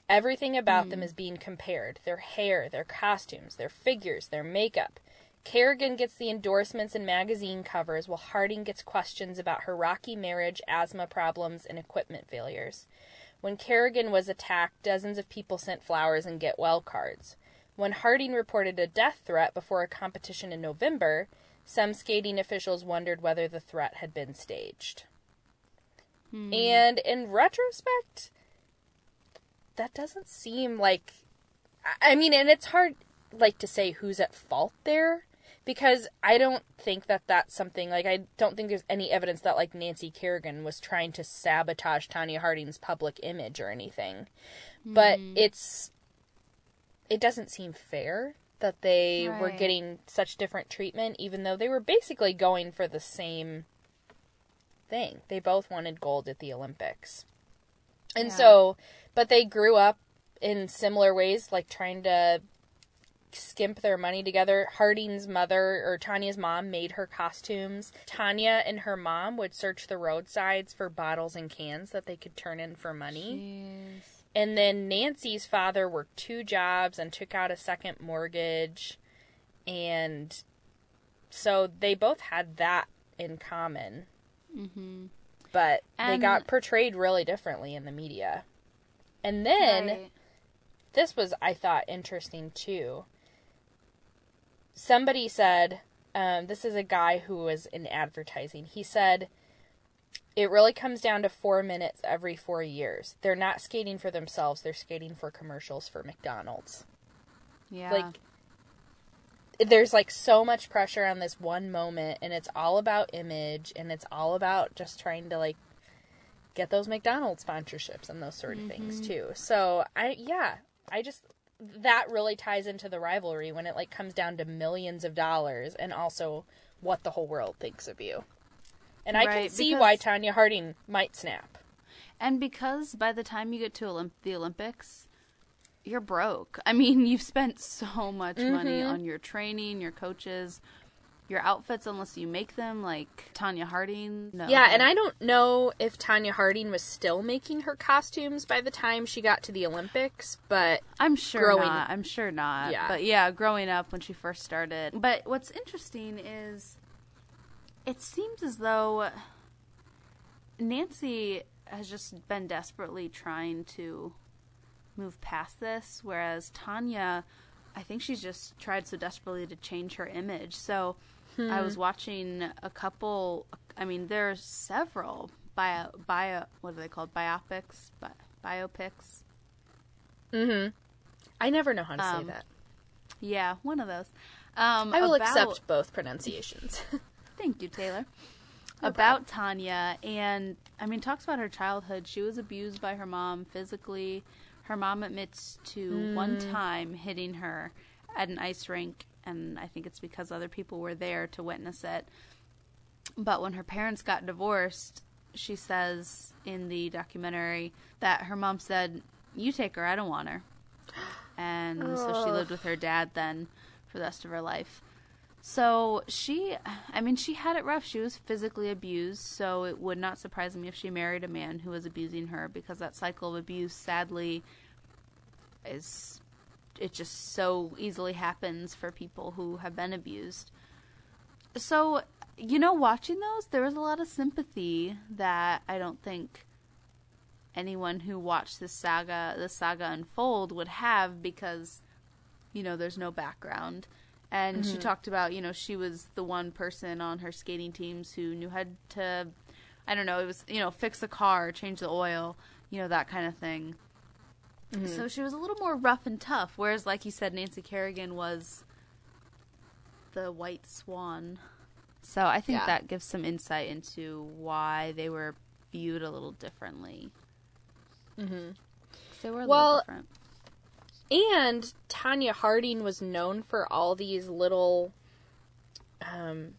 Everything about hmm. them is being compared their hair, their costumes, their figures, their makeup. Kerrigan gets the endorsements and magazine covers, while Harding gets questions about her rocky marriage, asthma problems, and equipment failures. When Kerrigan was attacked, dozens of people sent flowers and get well cards. When Harding reported a death threat before a competition in November, some skating officials wondered whether the threat had been staged. Hmm. And in retrospect, that doesn't seem like I- I mean, and it's hard like to say who's at fault there because I don't think that that's something like I don't think there's any evidence that like Nancy Kerrigan was trying to sabotage Tonya Harding's public image or anything. But hmm. it's it doesn't seem fair that they were getting such different treatment even though they were basically going for the same thing. They both wanted gold at the Olympics. And Yeah. so, but they grew up in similar ways, like trying to skimp their money together. Harding's mother, or Tonya's mom, made her costumes. Tonya and her mom would search the roadsides for bottles and cans that they could turn in for money. Jeez. And then Nancy's father worked two jobs and took out a second mortgage. And so they both had that in common. Mm-hmm. But they got portrayed really differently in the media. And then Right. this was, I thought, interesting too. Somebody said, um, this is a guy who was in advertising. He said, it really comes down to four minutes every four years. They're not skating for themselves, they're skating for commercials for McDonald's. Yeah. Like, there's like so much pressure on this one moment, and it's all about image, and it's all about just trying to like get those McDonald's sponsorships and those sort of things too. So I yeah, I just that really ties into the rivalry when it like comes down to millions of dollars and also what the whole world thinks of you. And I can see why Tonya Harding might snap. And because by the time you get to Olymp- the Olympics, you're broke. I mean, you've spent so much money Mm-hmm. on your training, your coaches, your outfits, unless you make them, like Tonya Harding. No. Yeah, and I don't know if Tonya Harding was still making her costumes by the time she got to the Olympics, but I'm sure growing- not. I'm sure not. Yeah. But yeah, growing up when she first started. But what's interesting is it seems as though Nancy has just been desperately trying to move past this, whereas Tonya, I think she's just tried so desperately to change her image. So I was watching a couple, I mean, there are several bio, bio, what are they called? Biopics? Bi- biopics? Mm-hmm. I never know how to say Um, that. Yeah, one of those. Um, I will about- accept both pronunciations. Thank you, Taylor. about Tonya, and I mean, talks about her childhood. She was abused by her mom physically. Her mom admits to one time hitting her at an ice rink, and I think it's because other people were there to witness it. But when her parents got divorced, she says in the documentary that her mom said, You take her, I don't want her. And so she lived with her dad then for the rest of her life. So she, I mean, she had it rough. She was physically abused, so it would not surprise me if she married a man who was abusing her because that cycle of abuse, sadly, is it just so easily happens for people who have been abused. So, you know, watching those, there was a lot of sympathy that I don't think anyone who watched this saga, the saga unfold, would have because, you know, there's no background. And she mm-hmm. talked about, you know, she was the one person on her skating teams who knew how to, I don't know, it was, you know, fix a car, change the oil, you know, that kind of thing. So she was a little more rough and tough, whereas, like you said, Nancy Kerrigan was the white swan. So I think Yeah. that gives some insight into why they were viewed a little differently. Mm-hmm. They were a Well, little different. And Tonya Harding was known for all these little um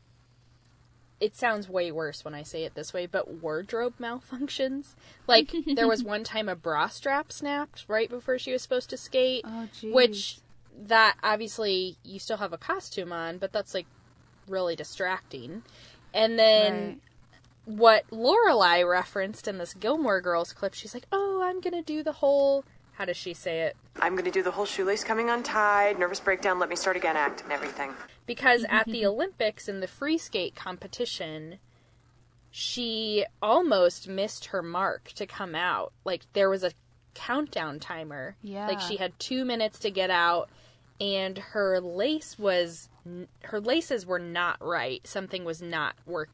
it sounds way worse when I say it this way, but wardrobe malfunctions. Like there was one time a bra strap snapped right before she was supposed to skate, Oh, which that obviously you still have a costume on, but that's like really distracting. And then Right. what Lorelai referenced in this Gilmore Girls clip, she's like, "Oh, I'm gonna do the whole." How does she say it? I'm going to do the whole shoelace coming untied, nervous breakdown, let me start again act, and everything. Because at the Olympics in the free skate competition, she almost missed her mark to come out. Like there was a countdown timer. Yeah. Like she had two minutes to get out, and her lace was her laces were not right. Something was not work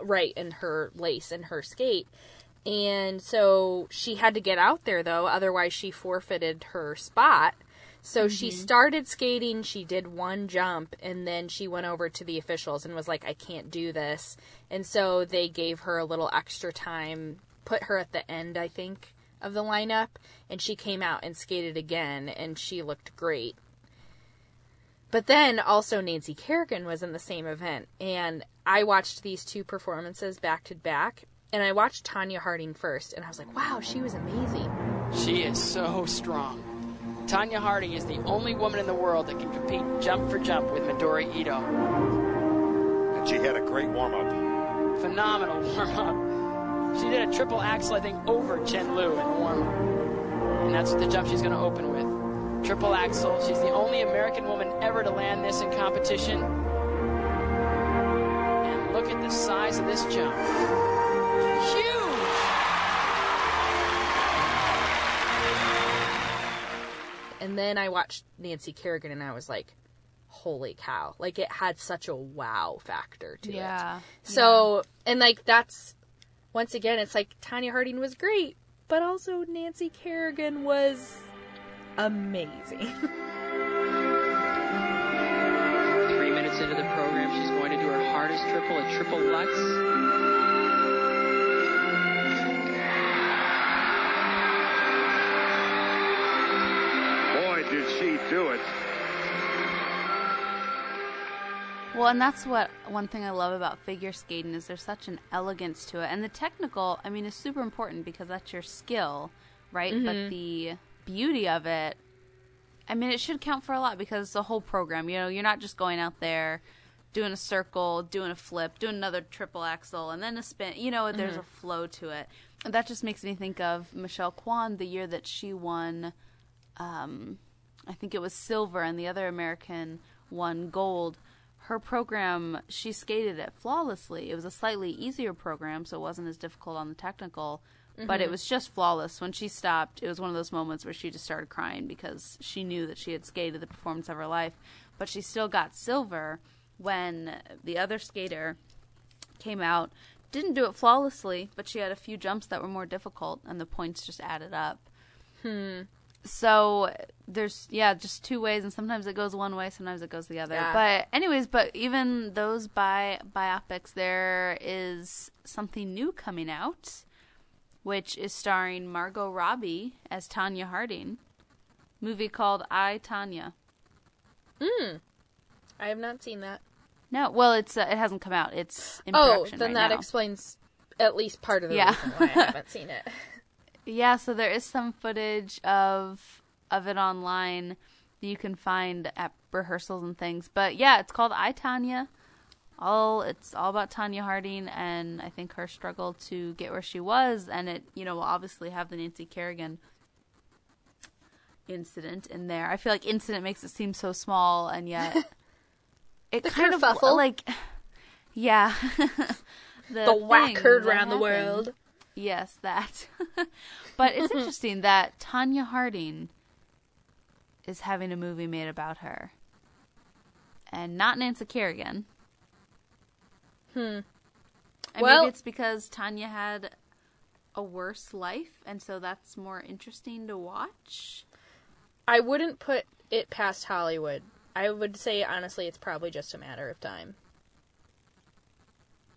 right in her lace in her skate. And so she had to get out there though, otherwise she forfeited her spot. So she mm-hmm. started skating, she did one jump, and then she went over to the officials and was like, I can't do this. And so they gave her a little extra time, put her at the end, I think, of the lineup, and she came out and skated again, and she looked great. But then also Nancy Kerrigan was in the same event, and I watched these two performances back to back, and I watched Tonya Harding first, and I was like, wow, she was amazing. She is so strong. Tonya Harding is the only woman in the world that can compete jump for jump with Midori Ito. And she had a great warm up. Phenomenal warm up. She did a triple axel, I think, over Chen Lu in the warm up. And that's the jump she's going to open with. Triple axel. She's the only American woman ever to land this in competition. And look at the size of this jump. Huge! And then I watched Nancy Kerrigan, and I was like, holy cow. Like, it had such a wow factor to it. Yeah. So, and like, that's, once again, it's like Tonya Harding was great, but also Nancy Kerrigan was amazing. Three minutes into the program, she's going to do her hardest triple, a triple Lutz. Do it. Well, and that's what one thing I love about figure skating is there's such an elegance to it, and the technical, I mean, is super important because that's your skill, right? But the beauty of it, I mean, it should count for a lot because it's a whole program. You know, you're not just going out there doing a circle, doing a flip, doing another triple axel, and then a spin. You know, there's a flow to it. And that just makes me think of Michelle Kwan the year that she won um, I think it was silver, and the other American won gold. Her program, she skated it flawlessly. It was a slightly easier program, so it wasn't as difficult on the technical, but it mm-hmm. was just flawless. When she stopped, it was one of those moments where she just started crying because she knew that she had skated the performance of her life, but she still got silver when the other skater came out. Didn't do it flawlessly, but she had a few jumps that were more difficult, and the points just added up hmm. So there's yeah just two ways and sometimes it goes one way sometimes it goes the other Yeah. but anyways but even those bi- biopics there is something new coming out which is starring margot robbie as tonya harding movie called i tonya I have not seen that. no well it's uh, it hasn't come out it's in Oh, production then right that now. explains at least part of the Yeah. reason why I haven't seen it. Yeah, so there is some footage of of it online that you can find at rehearsals and things. But yeah, it's called I Tonya. All it's all about Tonya Harding and I think her struggle to get where she was and it, you know, will obviously have the Nancy Kerrigan incident in there. I feel like incident makes it seem so small and yet it The kind of kerfuffle. like yeah. The whack heard around the world. Yes, that. but it's interesting that Tonya Harding is having a movie made about her. And not Nancy Kerrigan. Hmm. And Well- maybe it's because Tonya had a worse life, and so that's more interesting to watch. I wouldn't put it past Hollywood. I would say honestly, it's probably just a matter of time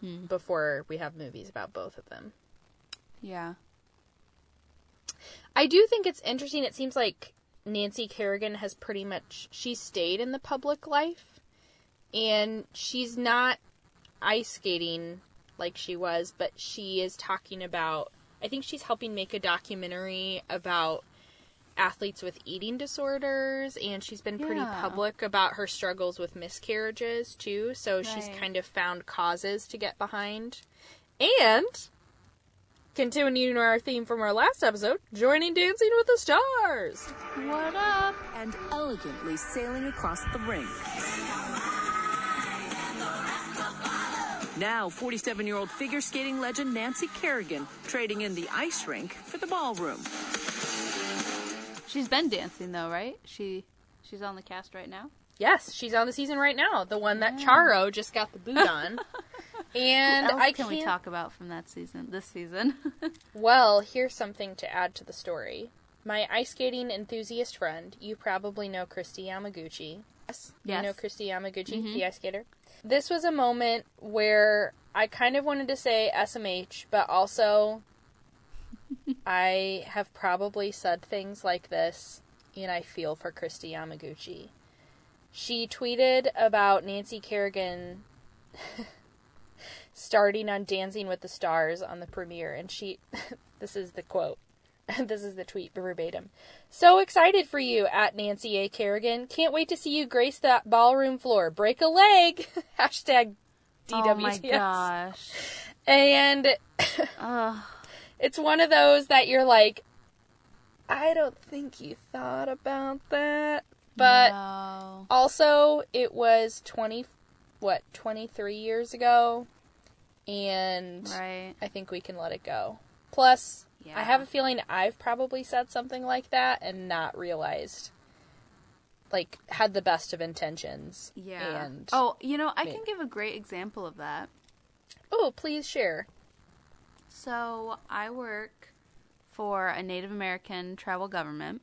Hmm. before we have movies about both of them. Yeah. I do think it's interesting. It seems like Nancy Kerrigan has pretty much she stayed in the public life and she's not ice skating like she was, but she is talking about I think she's helping make a documentary about athletes with eating disorders and she's been pretty Yeah. public about her struggles with miscarriages too, so she's kind of found causes to get behind. And continuing our theme from our last episode, joining Dancing with the Stars. What up? And elegantly sailing across the rink. Now, 47 year old figure skating legend Nancy Kerrigan trading in the ice rink for the ballroom. She's been dancing though, right? She she's on the cast right now. Yes, she's on the season right now, the one that Charo just got the boot on. And what else I can we talk about from that season? This season. Well, here's something to add to the story. My ice skating enthusiast friend, you probably know Kristi Yamaguchi. Yes. You know Kristi Yamaguchi, Mhm. the ice skater. This was a moment where I kind of wanted to say SMH, but also I have probably said things like this, and I feel for Kristi Yamaguchi. She tweeted about Nancy Kerrigan starting on Dancing with the Stars on the premiere, and she, this is the quote, this is the tweet verbatim. So excited for you at Nancy A. Kerrigan. Can't wait to see you grace that ballroom floor. Break a leg. Hashtag DWTS. Oh my gosh. And it's one of those that you're like, I don't think you thought about that. But No. also, it was 20, what, 23 years ago. And Right. I think we can let it go. Plus, I have a feeling I've probably said something like that and not realized, like, had the best of intentions. Yeah. And, oh, you know, I made- can give a great example of that. oh, please share. So I work for a Native American tribal government,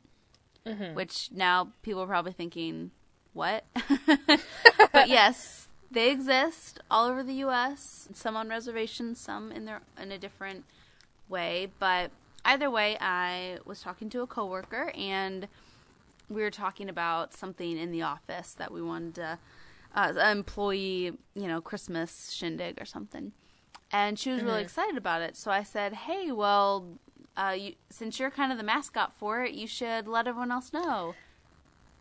Mhm. which now people are probably thinking, what? but yes, they exist all over the U.S. Some on reservations, some in their in a different way. But either way, I was talking to a coworker and we were talking about something in the office that we wanted to uh, employee, you know, Christmas shindig or something. And she was really Mhm. excited about it. So I said, "Hey, well, uh, you, since you're kind of the mascot for it, you should let everyone else know."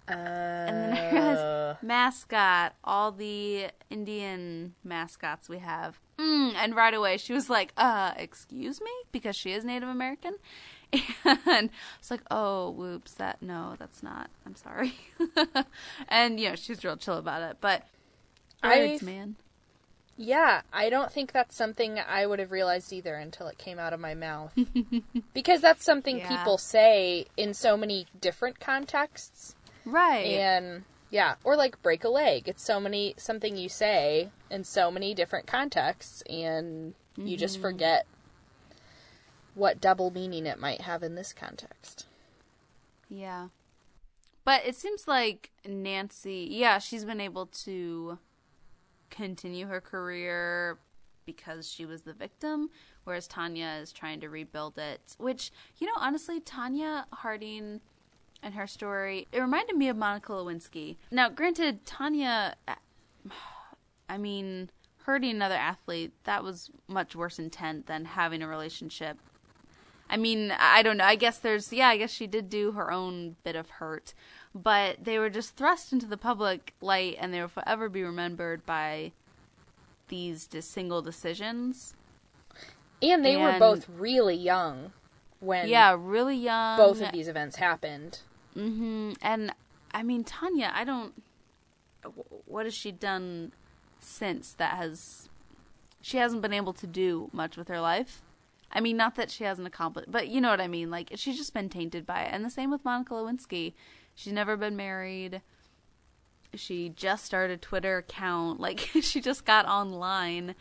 And then I realized, mascot, all the Indian mascots we have. Mm, and right away she was like, uh, excuse me? Because she is Native American? And it's like, oh, whoops, that, no, that's not, I'm sorry. and, you know, she's real chill about it. But, words, I've- man. Yeah, I don't think that's something I would have realized either until it came out of my mouth. because that's something Yeah. people say in so many different contexts. Right. And yeah, or like break a leg. It's so many something you say in so many different contexts and you just Mhm. forget what double meaning it might have in this context. Yeah. But it seems like Nancy, yeah, she's been able to continue her career because she was the victim, whereas Tonya is trying to rebuild it. Which, you know, honestly, Tonya Harding and her story, it reminded me of Monica Lewinsky. Now, granted, Tonya, I mean, hurting another athlete, that was much worse intent than having a relationship I mean, I don't know. I guess there's, yeah, I guess she did do her own bit of hurt, but they were just thrust into the public light and they will forever be remembered by these single decisions. And they were both really young when yeah, really young. both of these events happened. Hmm And I mean, Tonya, I don't. What has she done since that has. She hasn't been able to do much with her life. I mean, not that she hasn't accomplished, but you know what I mean. Like, she's just been tainted by it. And the same with Monica Lewinsky. She's never been married. She just started a Twitter account. Like, she just got online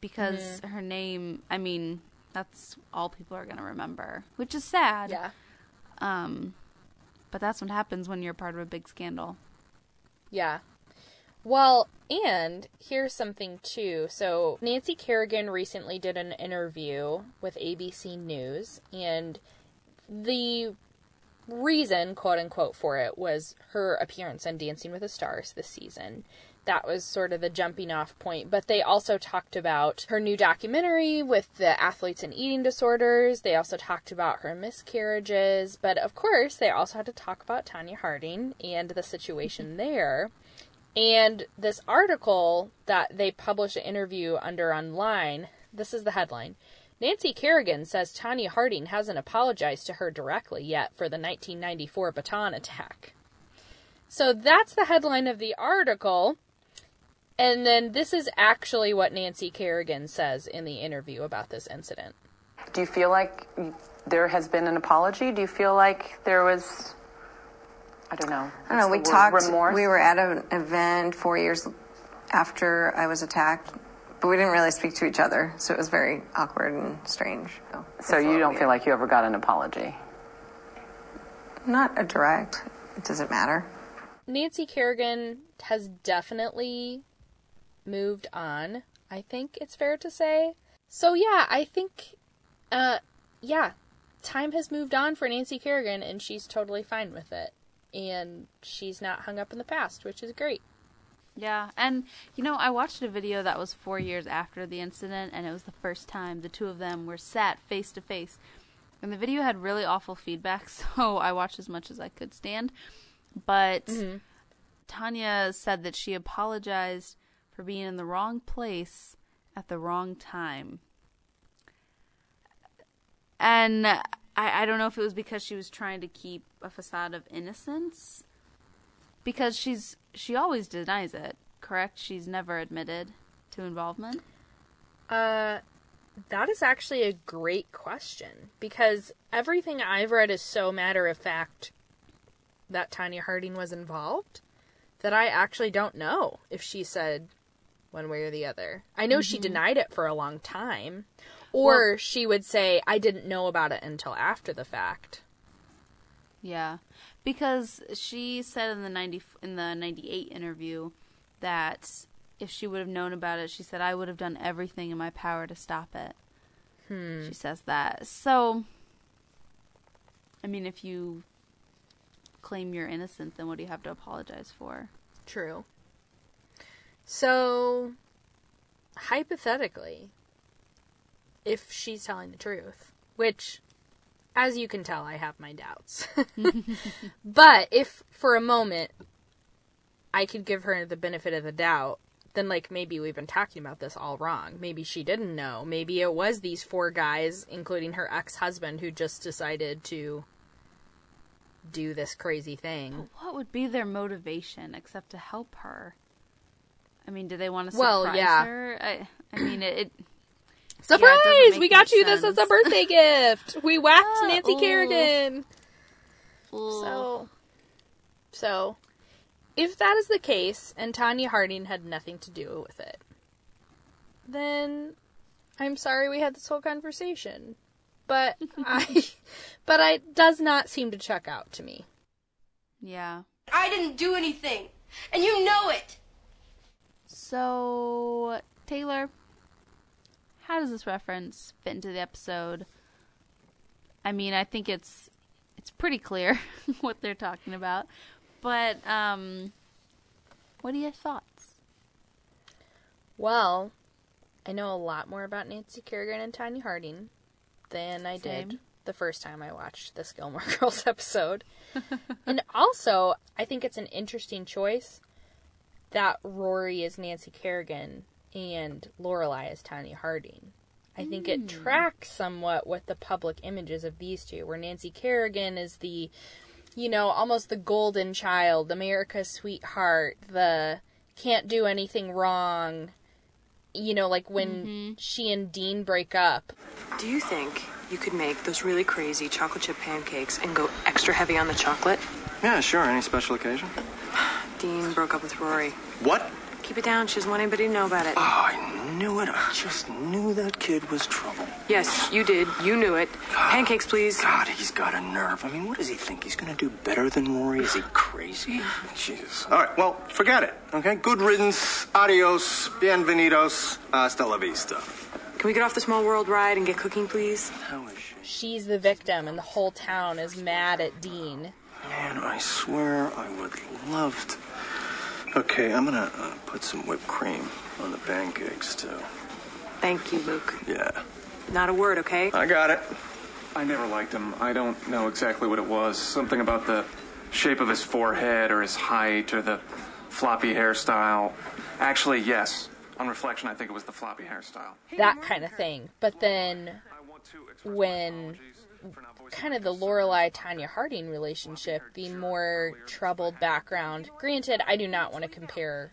because Mhm. her name, I mean, That's all people are going to remember, which is sad. Yeah. Um, but that's what happens when you're part of a big scandal. Yeah. Well, and here's something too. So, Nancy Kerrigan recently did an interview with ABC News, and the reason, quote unquote, for it was her appearance on Dancing with the Stars this season. That was sort of the jumping off point. But they also talked about her new documentary with the athletes and eating disorders. They also talked about her miscarriages. But of course, they also had to talk about Tonya Harding and the situation mm-hmm. there. And this article that they published an interview under online, this is the headline. Nancy Kerrigan says Tonya Harding hasn't apologized to her directly yet for the 1994 baton attack. So that's the headline of the article. And then this is actually what Nancy Kerrigan says in the interview about this incident. Do you feel like there has been an apology? Do you feel like there was, I don't know. I don't know. We what's the word, talked. Remorse? We were at an event four years after I was attacked, but we didn't really speak to each other, so it was very awkward and strange. So, So you don't feel like you ever got an apology? not a direct. It doesn't matter. Nancy Kerrigan has definitely moved on. I think it's fair to say. So yeah, I think uh yeah, time has moved on for Nancy Kerrigan and she's totally fine with it. And she's not hung up in the past, which is great. Yeah, and you know, I watched a video that was four years after the incident, and it was the first time the two of them were sat face to face. And the video had really awful feedback, so I watched as much as I could stand. But Tonya said that she apologized for being in the wrong place at the wrong time. And I, I don't know if it was because she was trying to keep a facade of innocence because she's she always denies it correct she's never admitted to involvement Uh that is actually a great question because everything I've read is so matter of fact that Tonya Harding was involved that I actually don't know if she said one way or the other. I know she Mhm. denied it for a long time or Well- she would say I didn't know about it until after the fact. yeah because she said in the 90 in the 98 interview that if she would have known about it she said I would have done everything in my power to stop it Hmm. she says that so I mean if you claim you're innocent then what do you have to apologize for True. So, hypothetically, if she's telling the truth, which, as you can tell, I have my doubts. but if for a moment I could give her the benefit of the doubt, then, like, maybe we've been talking about this all wrong. Maybe she didn't know. Maybe it was these four guys, including her ex husband, who just decided to do this crazy thing. what would be their motivation except to help her I mean, do they want to Well, surprise yeah. her? I, I mean, it. it Surprise! yeah, it we got much you this as a birthday gift. We whacked Ah, Nancy ooh. Kerrigan. Ooh. So, so, if that is the case, and Tonya Harding had nothing to do with it, then I'm sorry we had this whole conversation. But I, but I it does not seem to check out to me. Yeah. I didn't do anything, and you know it. So, Taylor, how does this reference fit into the episode? I mean, I think it's it's pretty clear what they're talking about, but um, what are your thoughts? Well, I know a lot more about Nancy Kerrigan and Tonya Harding than I did the first time I watched this Gilmore Girls episode. and also, I think it's an interesting choice that Rory is Nancy Kerrigan and Lorelai is Tonya Harding. I think it Mm. tracks somewhat with the public images of these two, where Nancy Kerrigan is the, you know, almost the golden child, America's sweetheart, the can't do anything wrong. You know, like when she and Dean break up. Do you think you could make those really crazy chocolate chip pancakes and go extra heavy on the chocolate? Yeah, sure. Any special occasion? Dean broke up with Rory. What? Keep it down. She doesn't want anybody to know about it. Oh, I knew it. I just knew that kid was trouble. Yes, you did. You knew it. Pancakes, please. God, he's got a nerve. I mean, what does he think? He's gonna do better than Rory? Is he crazy? Jesus. All right, well, forget it, okay? Good riddance. Adios. Bienvenidos. Hasta la vista. Can we get off the small world ride and get cooking, please? How is she? She's the victim, and the whole town is mad at Dean. Man, I swear I would love to. Okay, I'm gonna uh, put some whipped cream on the pancakes, too. Thank you, Luke. Yeah. Not a word, okay? I got it. I never liked him. I don't know exactly what it was. Something about the shape of his forehead or his height or the floppy hairstyle. Actually, yes. On reflection, I think it was the floppy hairstyle. That kind of thing. But then when kind of the Lorelai Tonya Harding relationship, the more troubled background. Granted, I do not want to compare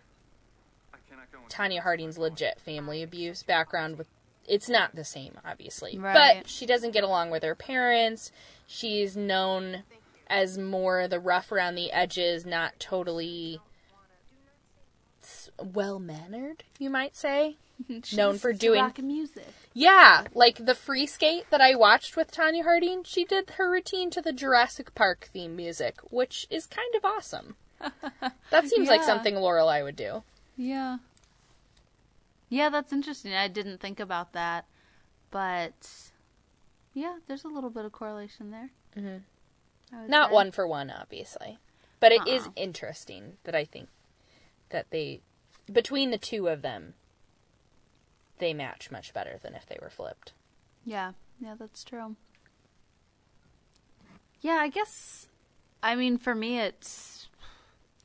Tonya Harding's legit family abuse background with it's not the same, obviously. Right. But she doesn't get along with her parents. She's known as more the rough around the edges, not totally well mannered, you might say. known for doing rock music. yeah, like the free skate that I watched with Tonya Harding, she did her routine to the Jurassic Park theme music, which is kind of awesome. That seems like Yeah. something Lorelai would do. Yeah. Yeah, that's interesting. I didn't think about that, but yeah, there's a little bit of correlation there. Mm-hmm. Not say. one for one, obviously, but it is Uh-uh. interesting that I think that they between the two of them they match much better than if they were flipped. Yeah, yeah, that's true. Yeah, I guess. I mean, for me, it's.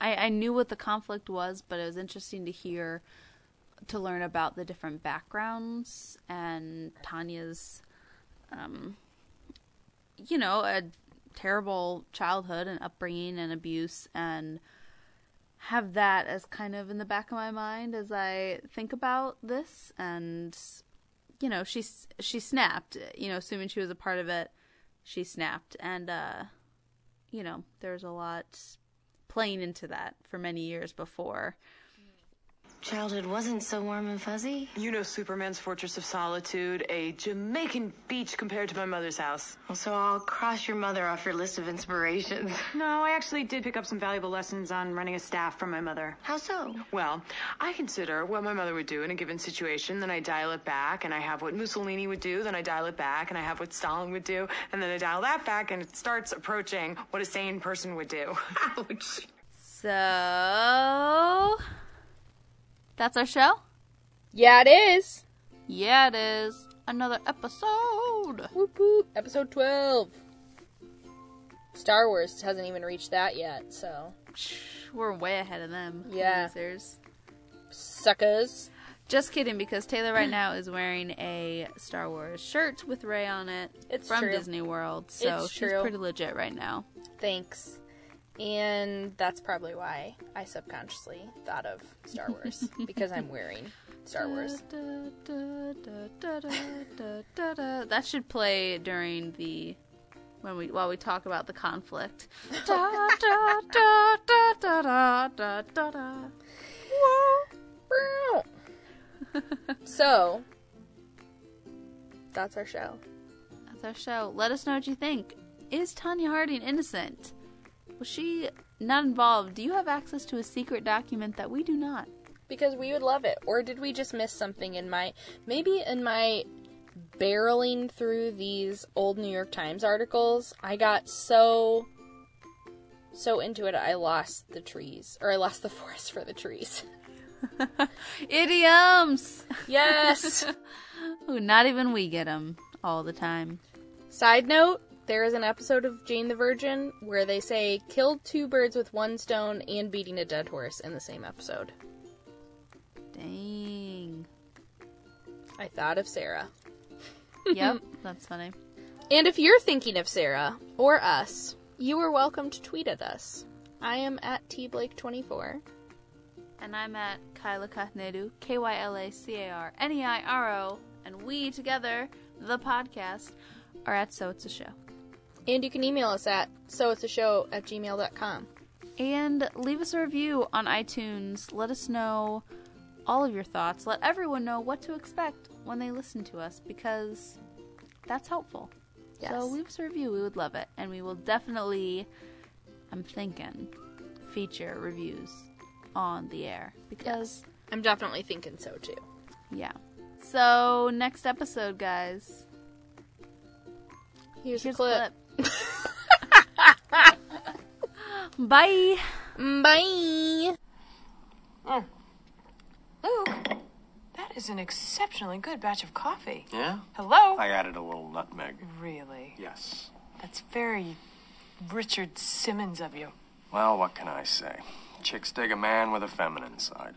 I, I knew what the conflict was, but it was interesting to hear, to learn about the different backgrounds and Tonya's, um, you know, a terrible childhood and upbringing and abuse, and have that as kind of in the back of my mind as I think about this. And you know she she snapped you know assuming she was a part of it she snapped. And uh you know there's a lot playing into that for many years before Childhood wasn't so warm and fuzzy. You know Superman's Fortress of Solitude, a Jamaican beach compared to my mother's house. Well, so I'll cross your mother off your list of inspirations. No, I actually did pick up some valuable lessons on running a staff from my mother. How so? Well, I consider what my mother would do in a given situation, then I dial it back, and I have what Mussolini would do, then I dial it back, and I have what Stalin would do, and then I dial that back, and it starts approaching what a sane person would do. Ouch. so that's our show Yeah, it is. yeah it is another episode Whoop whoop. Episode 12. Star Wars hasn't even reached that yet, so. we're way ahead of them Yeah. losers. Suckers. Just kidding, because Taylor right now is wearing a Star Wars shirt with Rey on it It's from true. Disney World, so It's she's true. pretty legit right now. Thanks. And that's probably why I subconsciously thought of Star Wars because I'm wearing Star Wars. That should play during the when we while we talk about the conflict. Da, da, da, da, da, da, da, da, da. So, that's our show. That's our show. Let us know what you think. Is Tonya Harding innocent? Was she not involved? Do you have access to a secret document that we do not? Because we would love it. Or did we just miss something in my. Maybe in my barreling through these old New York Times articles, I got so. So into it, I lost the trees. Or I lost the forest for the trees. Idioms! Yes! Ooh, not even we get them all the time. Side note there is an episode of Jane the Virgin where they say killed two birds with one stone and beating a dead horse in the same episode. Dang. I thought of Sarah. Yep, that's funny. And if you're thinking of Sarah or us, you are welcome to tweet at us. I am at tblake24. And I'm at Kyla Carneiro, K Y L A C A R N E I R O, and we together, the podcast, are at So It's a Show. And you can email us at so it's a show at gmail.com. And leave us a review on iTunes. Let us know all of your thoughts. Let everyone know what to expect when they listen to us because that's helpful. Yes. So leave us a review. We would love it. And we will definitely, I'm thinking, feature reviews on the air. Because, I'm definitely thinking so too. yeah. So, next episode, guys. Here's, Here's a clip. Bye. Bye. Mm. Luke, that is an exceptionally good batch of coffee. Yeah? Hello? I added a little nutmeg. Really? Yes. That's very Richard Simmons of you. Well, what can I say? Chicks dig a man with a feminine side.